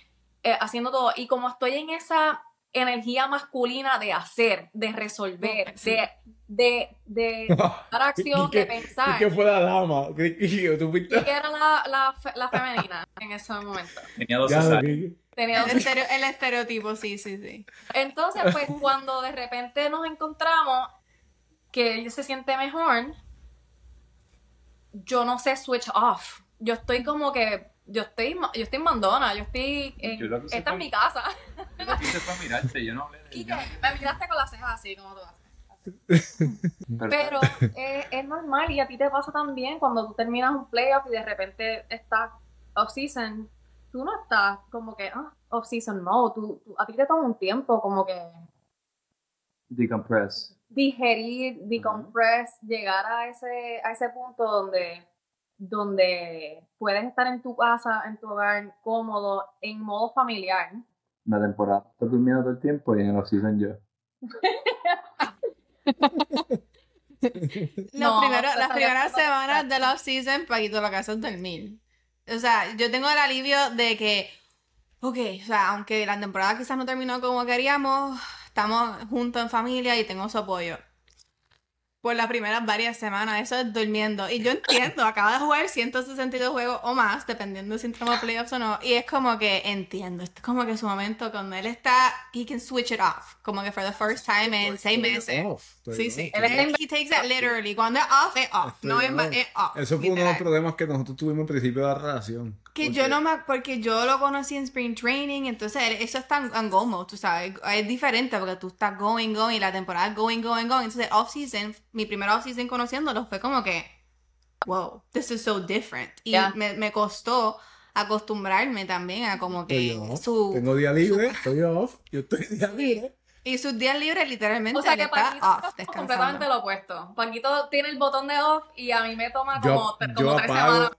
eh, haciendo todo. Y como estoy en esa energía masculina de hacer, de resolver, de, de, de dar acción, de pensar. ¿Qué fue la dama? ¿Qué, era la, la, la, femenina en ese momento? Tenía dos ya, Tenía el, el estereotipo, sí, sí, sí. Entonces, pues cuando de repente nos encontramos que él se siente mejor, yo no sé switch off. Yo estoy como que yo estoy, yo estoy en Mandona, yo estoy en, esta es mi casa. Yo lo quise fue mirarte, yo no hablé de ella. me miraste con las cejas así, como tú haces. Pero eh, es normal y a ti te pasa también cuando tú terminas un playoff y de repente estás off-season, tú no estás como que ah, off-season no, tú, a ti te toma un tiempo como que... Decompress. Digerir, decompress, llegar a ese, a ese punto donde donde puedes estar en tu casa, en tu hogar, cómodo, en modo familiar. Una temporada. Estás durmiendo todo el tiempo y en el off-season yo. no, las primeras semanas del off-season, Paquito la casa es dormir. O sea, yo tengo el alivio de que, ok, o sea, aunque la temporada quizás no terminó como queríamos, estamos juntos en familia y tengo su apoyo por las primeras varias semanas, eso es durmiendo. Y yo entiendo, acaba de jugar 162 juegos o más, dependiendo si entramos a playoffs o no. Y es como que entiendo, es como que su momento cuando él está, he can switch it off. Como que for the first time en seis meses. Sí, sí. Él, he takes it literally. Cuando es off, es off. No es, es off. Eso fue uno de los problemas que nosotros tuvimos al principio de la relación. Que yo no me. Porque yo lo conocí en Spring Training, entonces eso está en, go mode, tú sabes. Es diferente porque tú estás going, going, y la temporada going, going, going. Entonces, off-season, mi primera off-season conociéndolo fue como que. Wow, this is so different. Y me, me, costó acostumbrarme también a como que su. Tengo día libre, estoy off, yo estoy día libre. Y sus días libres literalmente o sea que está off, descansando. completamente lo opuesto. Paquito tiene el botón de off y a mí me toma como, yo, como tres semanas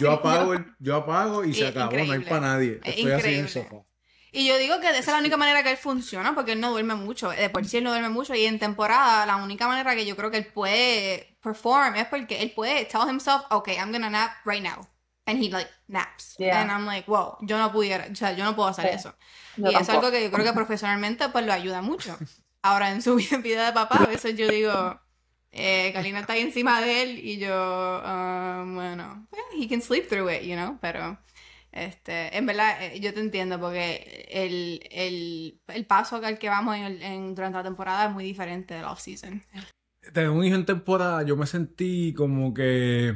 yo apago, yo apago y se acabó, no hay para nadie. Estoy así en el sofá. Y yo digo que esa es la única manera que él funciona, porque él no duerme mucho. De por sí él no duerme mucho. Y en temporada, la única manera que yo creo que él puede perform es porque él puede tell himself, okay, I'm gonna nap right now. And he like naps. And I'm like, wow, yo no pudiera, o sea, yo no puedo hacer eso. y es algo que yo creo que profesionalmente pues lo ayuda mucho. Ahora en su vida de papá, a veces yo digo, eh, Kalina está ahí encima de él y yo, ah, bueno, he can sleep through it, you know, pero este, en verdad eh, yo te entiendo porque el, el, el paso al que vamos en, durante la temporada es muy diferente del off-season. Tener un hijo en temporada, yo me sentí como que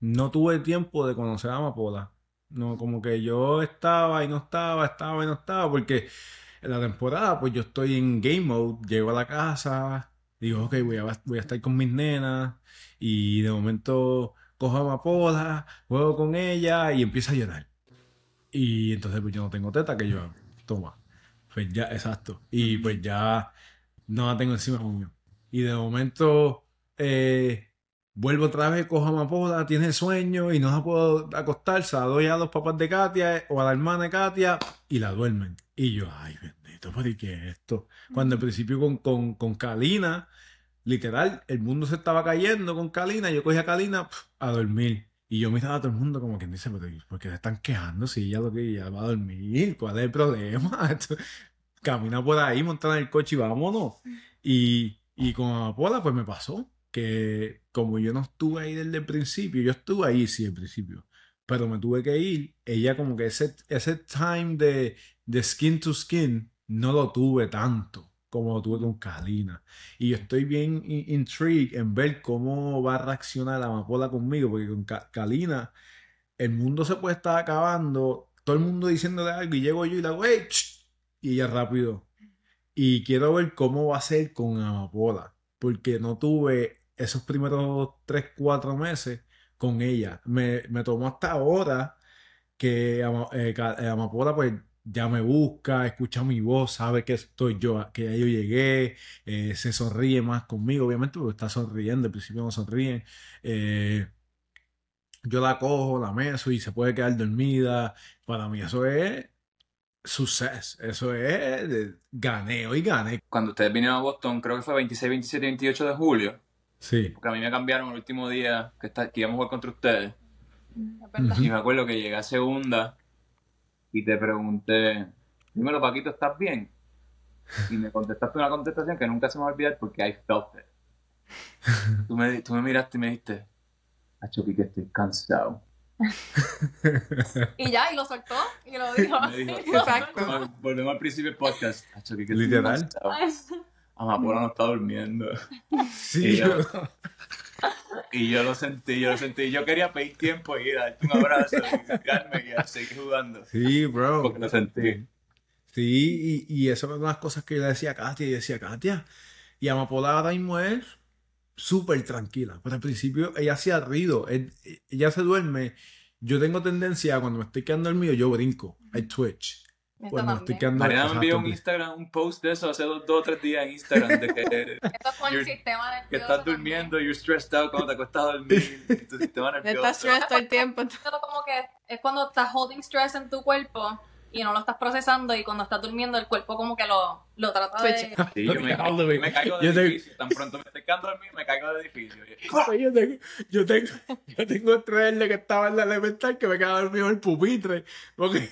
no tuve tiempo de conocer a Amapola. No, como que yo estaba y no estaba, estaba y no estaba, porque en la temporada, pues yo estoy en game mode, llego a la casa, Digo, ok, voy a, voy a estar con mis nenas y de momento cojo a Amapola, juego con ella y empieza a llorar. Y entonces pues yo no tengo teta que yo toma. Pues ya, exacto. Y pues ya no la tengo encima mío. Y de momento eh, vuelvo otra vez, cojo a Amapola, tiene sueño y no la puedo acostar, se la doy a los papás de Katia o a la hermana de Katia y la duermen. Y yo, ay, bendito, ¿por qué es esto? Cuando al principio con, con, con Kalina, literal, el mundo se estaba cayendo con Kalina, yo cogí a Kalina a dormir. Y yo miraba a todo el mundo como quien dice, ¿por qué se están quejando si ya lo que ya va a dormir? ¿Cuál es el problema? camina por ahí, montar en el coche y vámonos. Y, y con Amapola, pues me pasó que como yo no estuve ahí desde el principio, yo estuve ahí sí, al principio, pero me tuve que ir. Ella como que ese, ese time de, de skin to skin no lo tuve tanto como lo tuve con Kalina. Y yo estoy bien intrigued en ver cómo va a reaccionar la Amapola conmigo, porque con Kalina el mundo se puede estar acabando, todo el mundo diciéndole algo y llego yo y la hago, y ella rápido. Y quiero ver cómo va a ser con Amapola, porque no tuve esos primeros 3, 4 meses con ella. Me, me tomó hasta ahora que eh, Amapola pues ya me busca, escucha mi voz, sabe que estoy yo, que ya yo llegué, eh, se sonríe más conmigo, obviamente, porque está sonriendo, al principio no sonríen. Eh, yo la cojo, la meso y se puede quedar dormida. Para mí eso es suceso. Eso es de- gané, hoy gané. Cuando ustedes vinieron a Boston, creo que fue 26, 27, 28 de julio, Sí. porque a mí me cambiaron el último día que, está, que íbamos a jugar contra ustedes. Y me acuerdo que llegué a segunda y te pregunté, dímelo Paquito, ¿estás bien? Y me contestaste una contestación que nunca se me va a olvidar porque I felt it. Tú me, tú me miraste y me dijiste, Acho, que estoy cansado. Y ya, y lo soltó y lo dijo. Me dijo, Exacto. Volvemos al principio del podcast. Acho, que estoy Literal. cansado. Amapola no está durmiendo. Sí. Y yo- Y yo lo sentí, yo lo sentí. Yo quería pedir tiempo y darte un abrazo y quedarme y seguir jugando. Sí, bro. Porque lo sentí. Sí, y, y eso era una de las cosas que yo le decía a Katia. Y decía, Katia, y Amapola ahora mismo es súper tranquila. Pero al principio ella hacía ruido. Él- ella se duerme. Yo tengo tendencia cuando me estoy quedando dormido, yo brinco. I twitch. También. quedando Mariana me envió un. Instagram, un post de eso hace dos, dos o tres días en Instagram de que, Esto es con el sistema nervioso. que estás durmiendo, you're stressed out cuando te acuestas a dormir, y tu sistema Estás nervioso. stressed todo el tiempo. Como que es cuando estás holding stress en tu cuerpo y no lo estás procesando y cuando estás durmiendo el cuerpo como que lo, lo trata de... Sí, yo me, way. me caigo te- edificio, tan pronto me estoy quedando dormido, me caigo del edificio. Yo tengo, yo tengo, yo tengo estrés de que estaba en la elemental que me quedaba dormido en el pupitre. Porque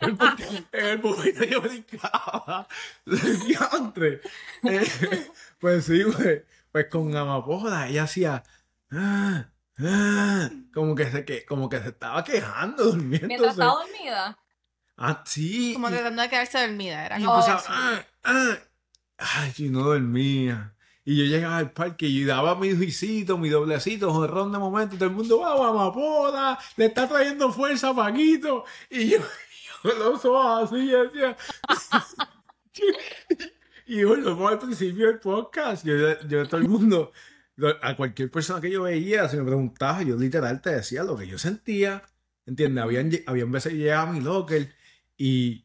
el el pupitre yo brincaba. Diantre. Eh, Pues sí, pues, pues con Amapola ella hacía. "Ah, ah", como que se que, como que se estaba quejando durmiendo. Mientras estaba dormida. Ah, sí. Como y- tratando de quedarse dormida. Era y como empezaba. "Ah, ah". Ay, yo no dormía. Y yo llegaba al parque y daba mi juicito, mi doblecito, jorrón de momento, y todo el mundo, vamos, amapola, le está trayendo fuerza a Paquito. Y yo los ojos así, yo decía. y volvemos al principio del podcast. Yo, yo todo el mundo, a cualquier persona que yo veía, si me preguntaba, yo literal te decía lo que yo sentía. ¿Entiendes? Habían, habían veces llegaba a mi locker y,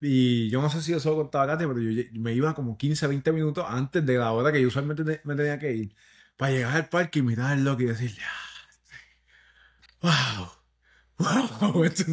y yo no sé si eso lo contaba Katia, pero yo me iba como 15, 20 minutos antes de la hora que yo usualmente te- me tenía que ir para llegar al parque y mirar el locker y decirle, ¡ah! ¡Wow! ¡Wow! Esto,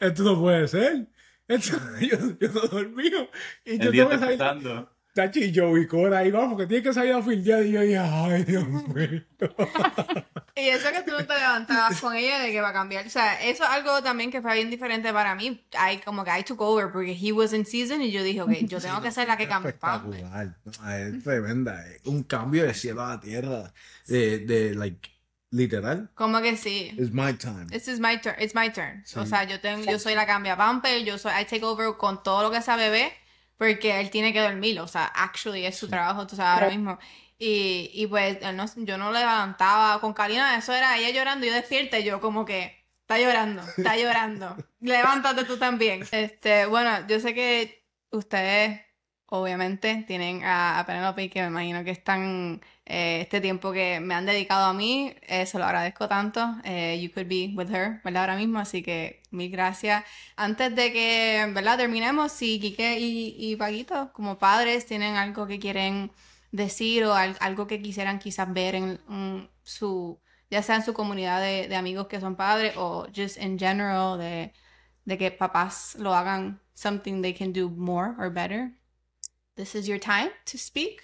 esto no puede ser. Esto- yo, yo no dormí. Y yo El día tengo que está salir. empezando. Tachi y Joey Cora ahí vamos, que tiene que salir a fildear. Y yo dije, ¡ay, Dios mío! Y eso que tú no te levantabas con ella de que va a cambiar. O sea, eso es algo también que fue bien diferente para mí. I, como que I took over porque he was in season y yo dije, ok, yo tengo que ser la que cambie. Espectacular. No, es tremenda. Es un cambio de cielo a la tierra. De, de like, literal. Como que sí. It's my time. This is my turn. It's my turn. Sí. O sea, yo tengo, yo soy la cambia pamper, yo soy I take over con todo lo que sea bebé, porque él tiene que dormir. O sea, actually es su trabajo, tú sabes, ahora mismo. Y, y pues él no, yo no le levantaba con Karina, eso era ella llorando, yo despierta y yo como que está llorando, está llorando. Levántate tú también. Este, bueno, yo sé que ustedes obviamente tienen a, a Penelope que me imagino que están eh, este tiempo que me han dedicado a mí, eh, se lo agradezco tanto. Eh, you could be with her, ¿verdad? Ahora mismo, así que mil gracias. Antes de que, ¿verdad? Terminemos, si Quique y, y Paquito, como padres, tienen algo que quieren decir o al- algo que quisieran quizás ver en su, ya sea en su comunidad de, de amigos que son padres o just in general de, de que papás lo hagan something they can do more or better. This is your time to speak.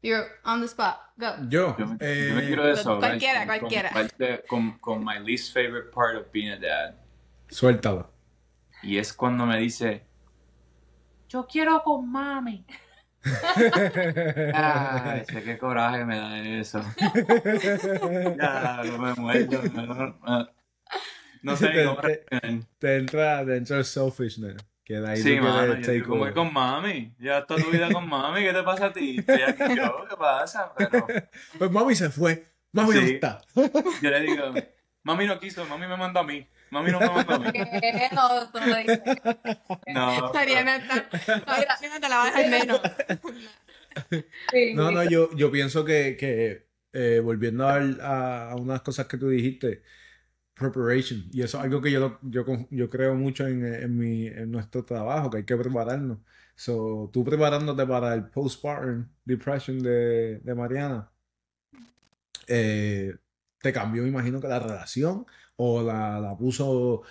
You're on the spot. Go. Yo, Yo me, eh, yo me quiero desahogar cualquiera, con- cualquiera. Con, con, con my least favorite part of being a dad. suéltalo. Y es cuando me dice, yo quiero con mami. Ay, sé qué coraje me da eso. Ya, no me muerdo. No, no- no sé cómo reaccionar. te entra dentro del selfishness. Que de ahí Sí, tú mano, yo take digo, como over. es con mami. Ya está tu vida con mami. ¿Qué te pasa a ti? Estoy aquí yo. ¿Qué pasa? Pero Pues mami se fue. Mami no Sí. está. yo le digo, mami no quiso, mami me mandó a mí. Mami no me mandó a mí. Que no, tú no dices. No. Mariana está. No, Mariana te la va a dejar menos. Sí. No, no, yo, yo pienso que, que eh, volviendo al- a, a unas cosas que tú dijiste, preparation. Y eso es algo que yo, lo- yo, yo creo mucho en, en, mi, en nuestro trabajo, que hay que prepararnos. So, tú preparándote para el postpartum depression de, de Mariana, eh, te cambió, me imagino que la relación o la, la puso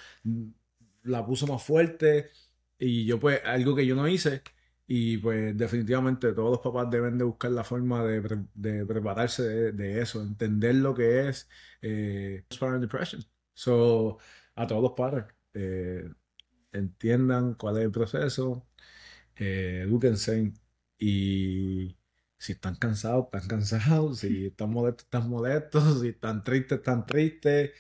la puso más fuerte y yo pues algo que yo no hice y pues definitivamente todos los papás deben de buscar la forma de, prepararse de, eso, entender lo que es eh, postpartum depression. So, a todos los padres, eh, entiendan cuál es el proceso, eh, edúquense. Y si están cansados, están cansados, si están molestos, están molestos, si están tristes, están tristes.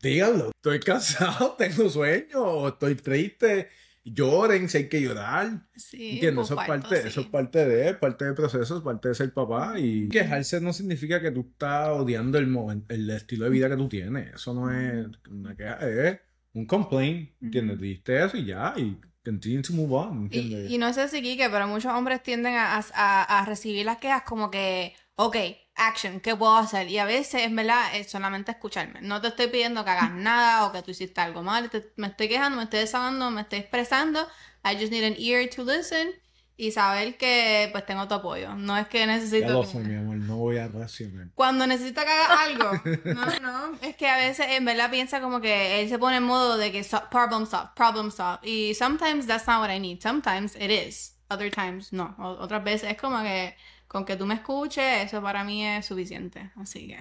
Díganlo, estoy cansado, tengo sueño, estoy triste, lloren si hay que llorar. Sí, ¿Entiendes? Eso es, parte, eso es parte de, parte del proceso, es parte de ser papá. Y quejarse no significa que tú estás odiando el, el estilo de vida que tú tienes. Eso no es una queja, es un complaint, ¿entiendes? Diste eso y ya, y continue to move on, ¿entiendes? Y, no sé si Kike, pero muchos hombres tienden a, a, a recibir las quejas como que, ok, action, ¿qué puedo hacer? Y a veces, en verdad, es solamente escucharme. No te estoy pidiendo que hagas nada o que tú hiciste algo mal. me estoy quejando, me estoy desahogando, me estoy expresando. I just need an ear to listen y saber que pues tengo tu apoyo. No es que necesito... Ya lo sé, mi amor, no voy a reaccionar. Cuando necesita que haga algo. No, no. Es que a veces en verdad piensa como que él se pone en modo de que problem solve, problem solve. Y sometimes that's not what I need. Sometimes it is. Other times no. otras veces es como que con que tú me escuches, eso para mí es suficiente. Así que.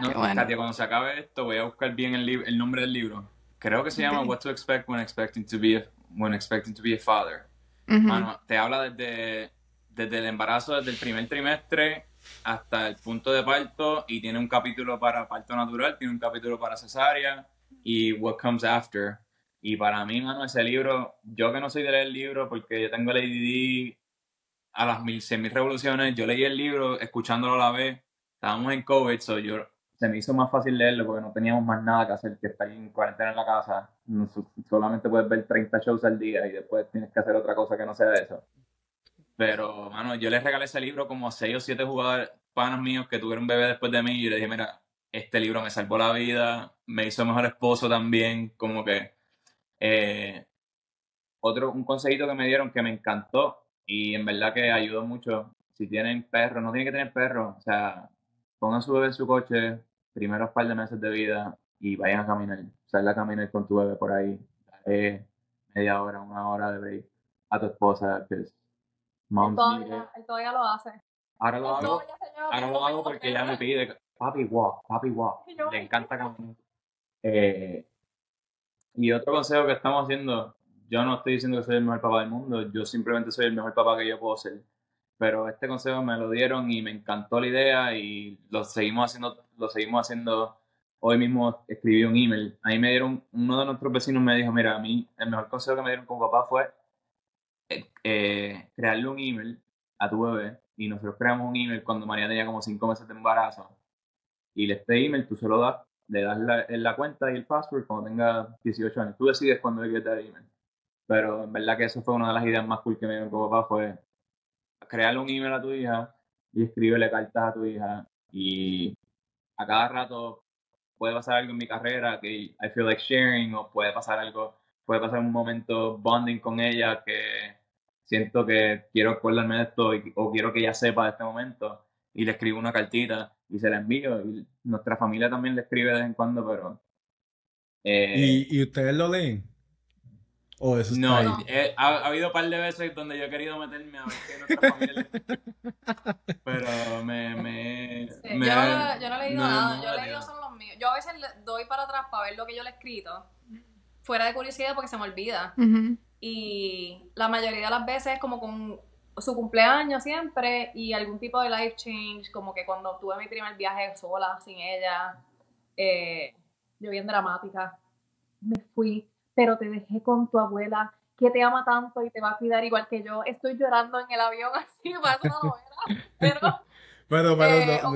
No, Katia, cuando se acabe esto, voy a buscar bien el, el nombre del libro. Creo que se llama What to Expect When Expecting to Be a, when expecting to be a Father. te habla desde, desde el embarazo, desde el primer trimestre hasta el punto de parto y tiene un capítulo para parto natural, tiene un capítulo para cesárea y What Comes After. Y para mí, mano, ese libro, yo que no soy de leer el libro porque yo tengo el ADD a las mil, cien mil revoluciones. Yo leí el libro escuchándolo a la vez. Estábamos en COVID, so yo, se me hizo más fácil leerlo porque no teníamos más nada que hacer que estar en cuarentena en la casa. solamente puedes ver 30 shows al día y después tienes que hacer otra cosa que no sea eso. Pero, mano, yo les regalé ese libro como a 6 o 7 jugadores, panos míos que tuvieron bebé después de mí y les dije, mira, este libro me salvó la vida, me hizo mejor esposo también, como que... Eh, otro, un consejito que me dieron que me encantó y en verdad que ayudó mucho. Si tienen perros, no tienen que tener perros, o sea, pongan su bebé en su coche, primeros par de meses de vida y vayan a caminar. Sal a caminar con tu bebé por ahí. Dale media hora, una hora de break a tu esposa, que es él todavía, lo hace. Ahora lo hago, ahora lo hago porque ella me pide, papi walk, papi walk. Le encanta caminar. Eh, y otro consejo que estamos haciendo, yo no estoy diciendo que soy el mejor papá del mundo, yo simplemente soy el mejor papá que yo puedo ser. Pero este consejo me lo dieron y me encantó la idea y lo seguimos haciendo, lo seguimos haciendo. Hoy mismo escribí un email. Ahí me dieron, uno de nuestros vecinos me dijo, mira, a mí el mejor consejo que me dieron como papá fue eh, eh, crearle un email a tu bebé. Y nosotros creamos un email cuando María tenía como cinco meses de embarazo. Y este email tú se lo das, le das la, la cuenta y el password cuando tenga 18 años. Tú decides cuándo le quieres dar el email. Pero en verdad que eso fue una de las ideas más cool que me dio papá, fue crearle un email a tu hija y escríbele cartas a tu hija. Y a cada rato puede pasar algo en mi carrera que I feel like sharing o puede pasar algo, puede pasar un momento bonding con ella que siento que quiero acordarme de esto o quiero que ella sepa de este momento. Y le escribo una cartita y se la envío. Y nuestra familia también le escribe de vez en cuando pero eh, ¿Y, ¿Y ustedes lo leen? No, eh, ha, habido un par de veces donde yo he querido meterme a ver qué nuestra familia. Pero me... me, me yo, no, yo, no, he leído nada, yo he leído solo los míos. Yo a veces doy para atrás para ver lo que yo le he escrito, fuera de curiosidad porque se me olvida. Y la mayoría de las veces es como con su cumpleaños siempre y algún tipo de life change, como que cuando tuve mi primer viaje sola, sin ella, eh, yo bien dramática, me fui pero te dejé con tu abuela que te ama tanto y te va a cuidar igual que yo. Estoy llorando en el avión así, más novela, pero... Pero, pero eh, no,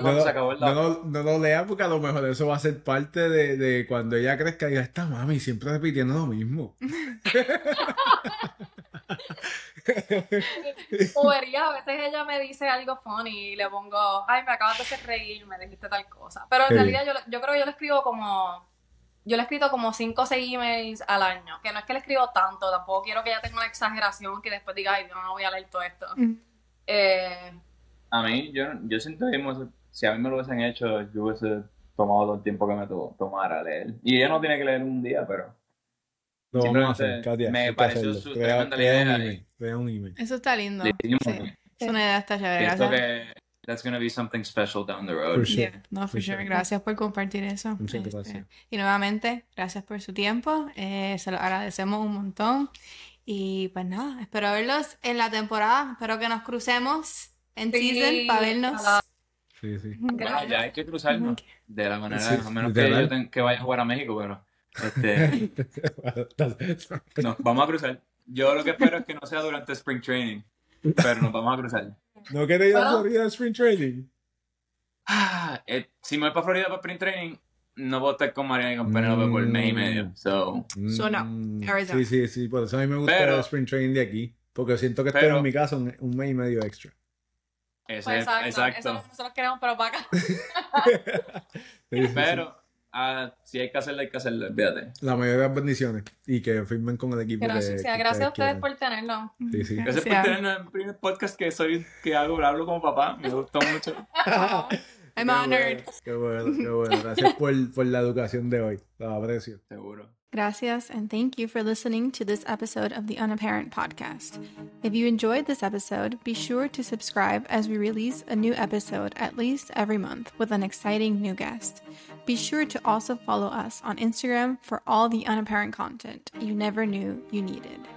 no, no, no, lo lea porque a lo mejor eso va a ser parte de, de cuando ella crezca y diga, esta mami siempre repitiendo lo mismo. o vería, a veces ella me dice algo funny y le pongo, ay, me acabas de hacer reír, me dijiste tal cosa. Pero en realidad yo, yo creo que yo le escribo como yo le he escrito como 5 o 6 emails al año, que no es que le escribo tanto, tampoco quiero que ella tenga una exageración que después diga, ay, yo no voy a leer todo esto. Mm. Eh, a mí, yo, yo siento que si a mí me lo hubiesen hecho, yo hubiese tomado todo el tiempo que me to tomara leer. Y ella no tiene que leer un día, pero... Lo vamos a hacer, Katia. Me pareció su tremenda crea idea. un email, crea un email. Eso está lindo. Dimos- Sí. Es una idea está chévere. Gracias. que that's gonna be something special down the road. For sure. Yeah, no, for For sure. sure. Gracias por compartir eso. Muchas Este, gracias. Y nuevamente, gracias por su tiempo. eh, se lo agradecemos un montón. Y pues nada, espero verlos en la temporada. Espero que nos crucemos en Sí, season para vernos. Sí, sí. Bueno, ya hay que cruzarnos de la manera, Sí, a menos que yo ten- que vaya a jugar a México, pero este, nos vamos a cruzar. Yo lo que espero es que no sea durante Spring Training, pero nos vamos a cruzar. ¿No queréis ir a. Florida Spring Training? Ah, eh, si me voy para Florida para Spring Training, no puedo estar con Mariana y con Penelope por mes y medio. So, So, no. Mm, Arizona. Sí, sí, sí. Por eso a mí me gusta Pero- el Spring Training de aquí. Porque siento que estoy Pero- en mi casa un, un mes y medio extra. ese, Pues exacto, exacto. Eso es lo que nosotros queremos, pero para acá. Sí, sí, sí. Ah, si hay que hacerlo, hay que hacerlo, olvídate. La mayoría de las bendiciones. Y que firmen con el equipo que, Gracias, que gracias a ustedes por tenernos. Sí, sí. Gracias por tenerme en el primer podcast que soy, que hago, hablo como papá. Me gustó mucho. I'm Qué honored. bueno, Qué bueno, qué bueno. Gracias por, por la educación de hoy. La aprecio. Seguro. Gracias, and thank you for listening to this episode of the Unapparent Podcast. If you enjoyed this episode, be sure to subscribe as we release a new episode at least every month with an exciting new guest. Be sure to also follow us on Instagram for all the unapparent content you never knew you needed.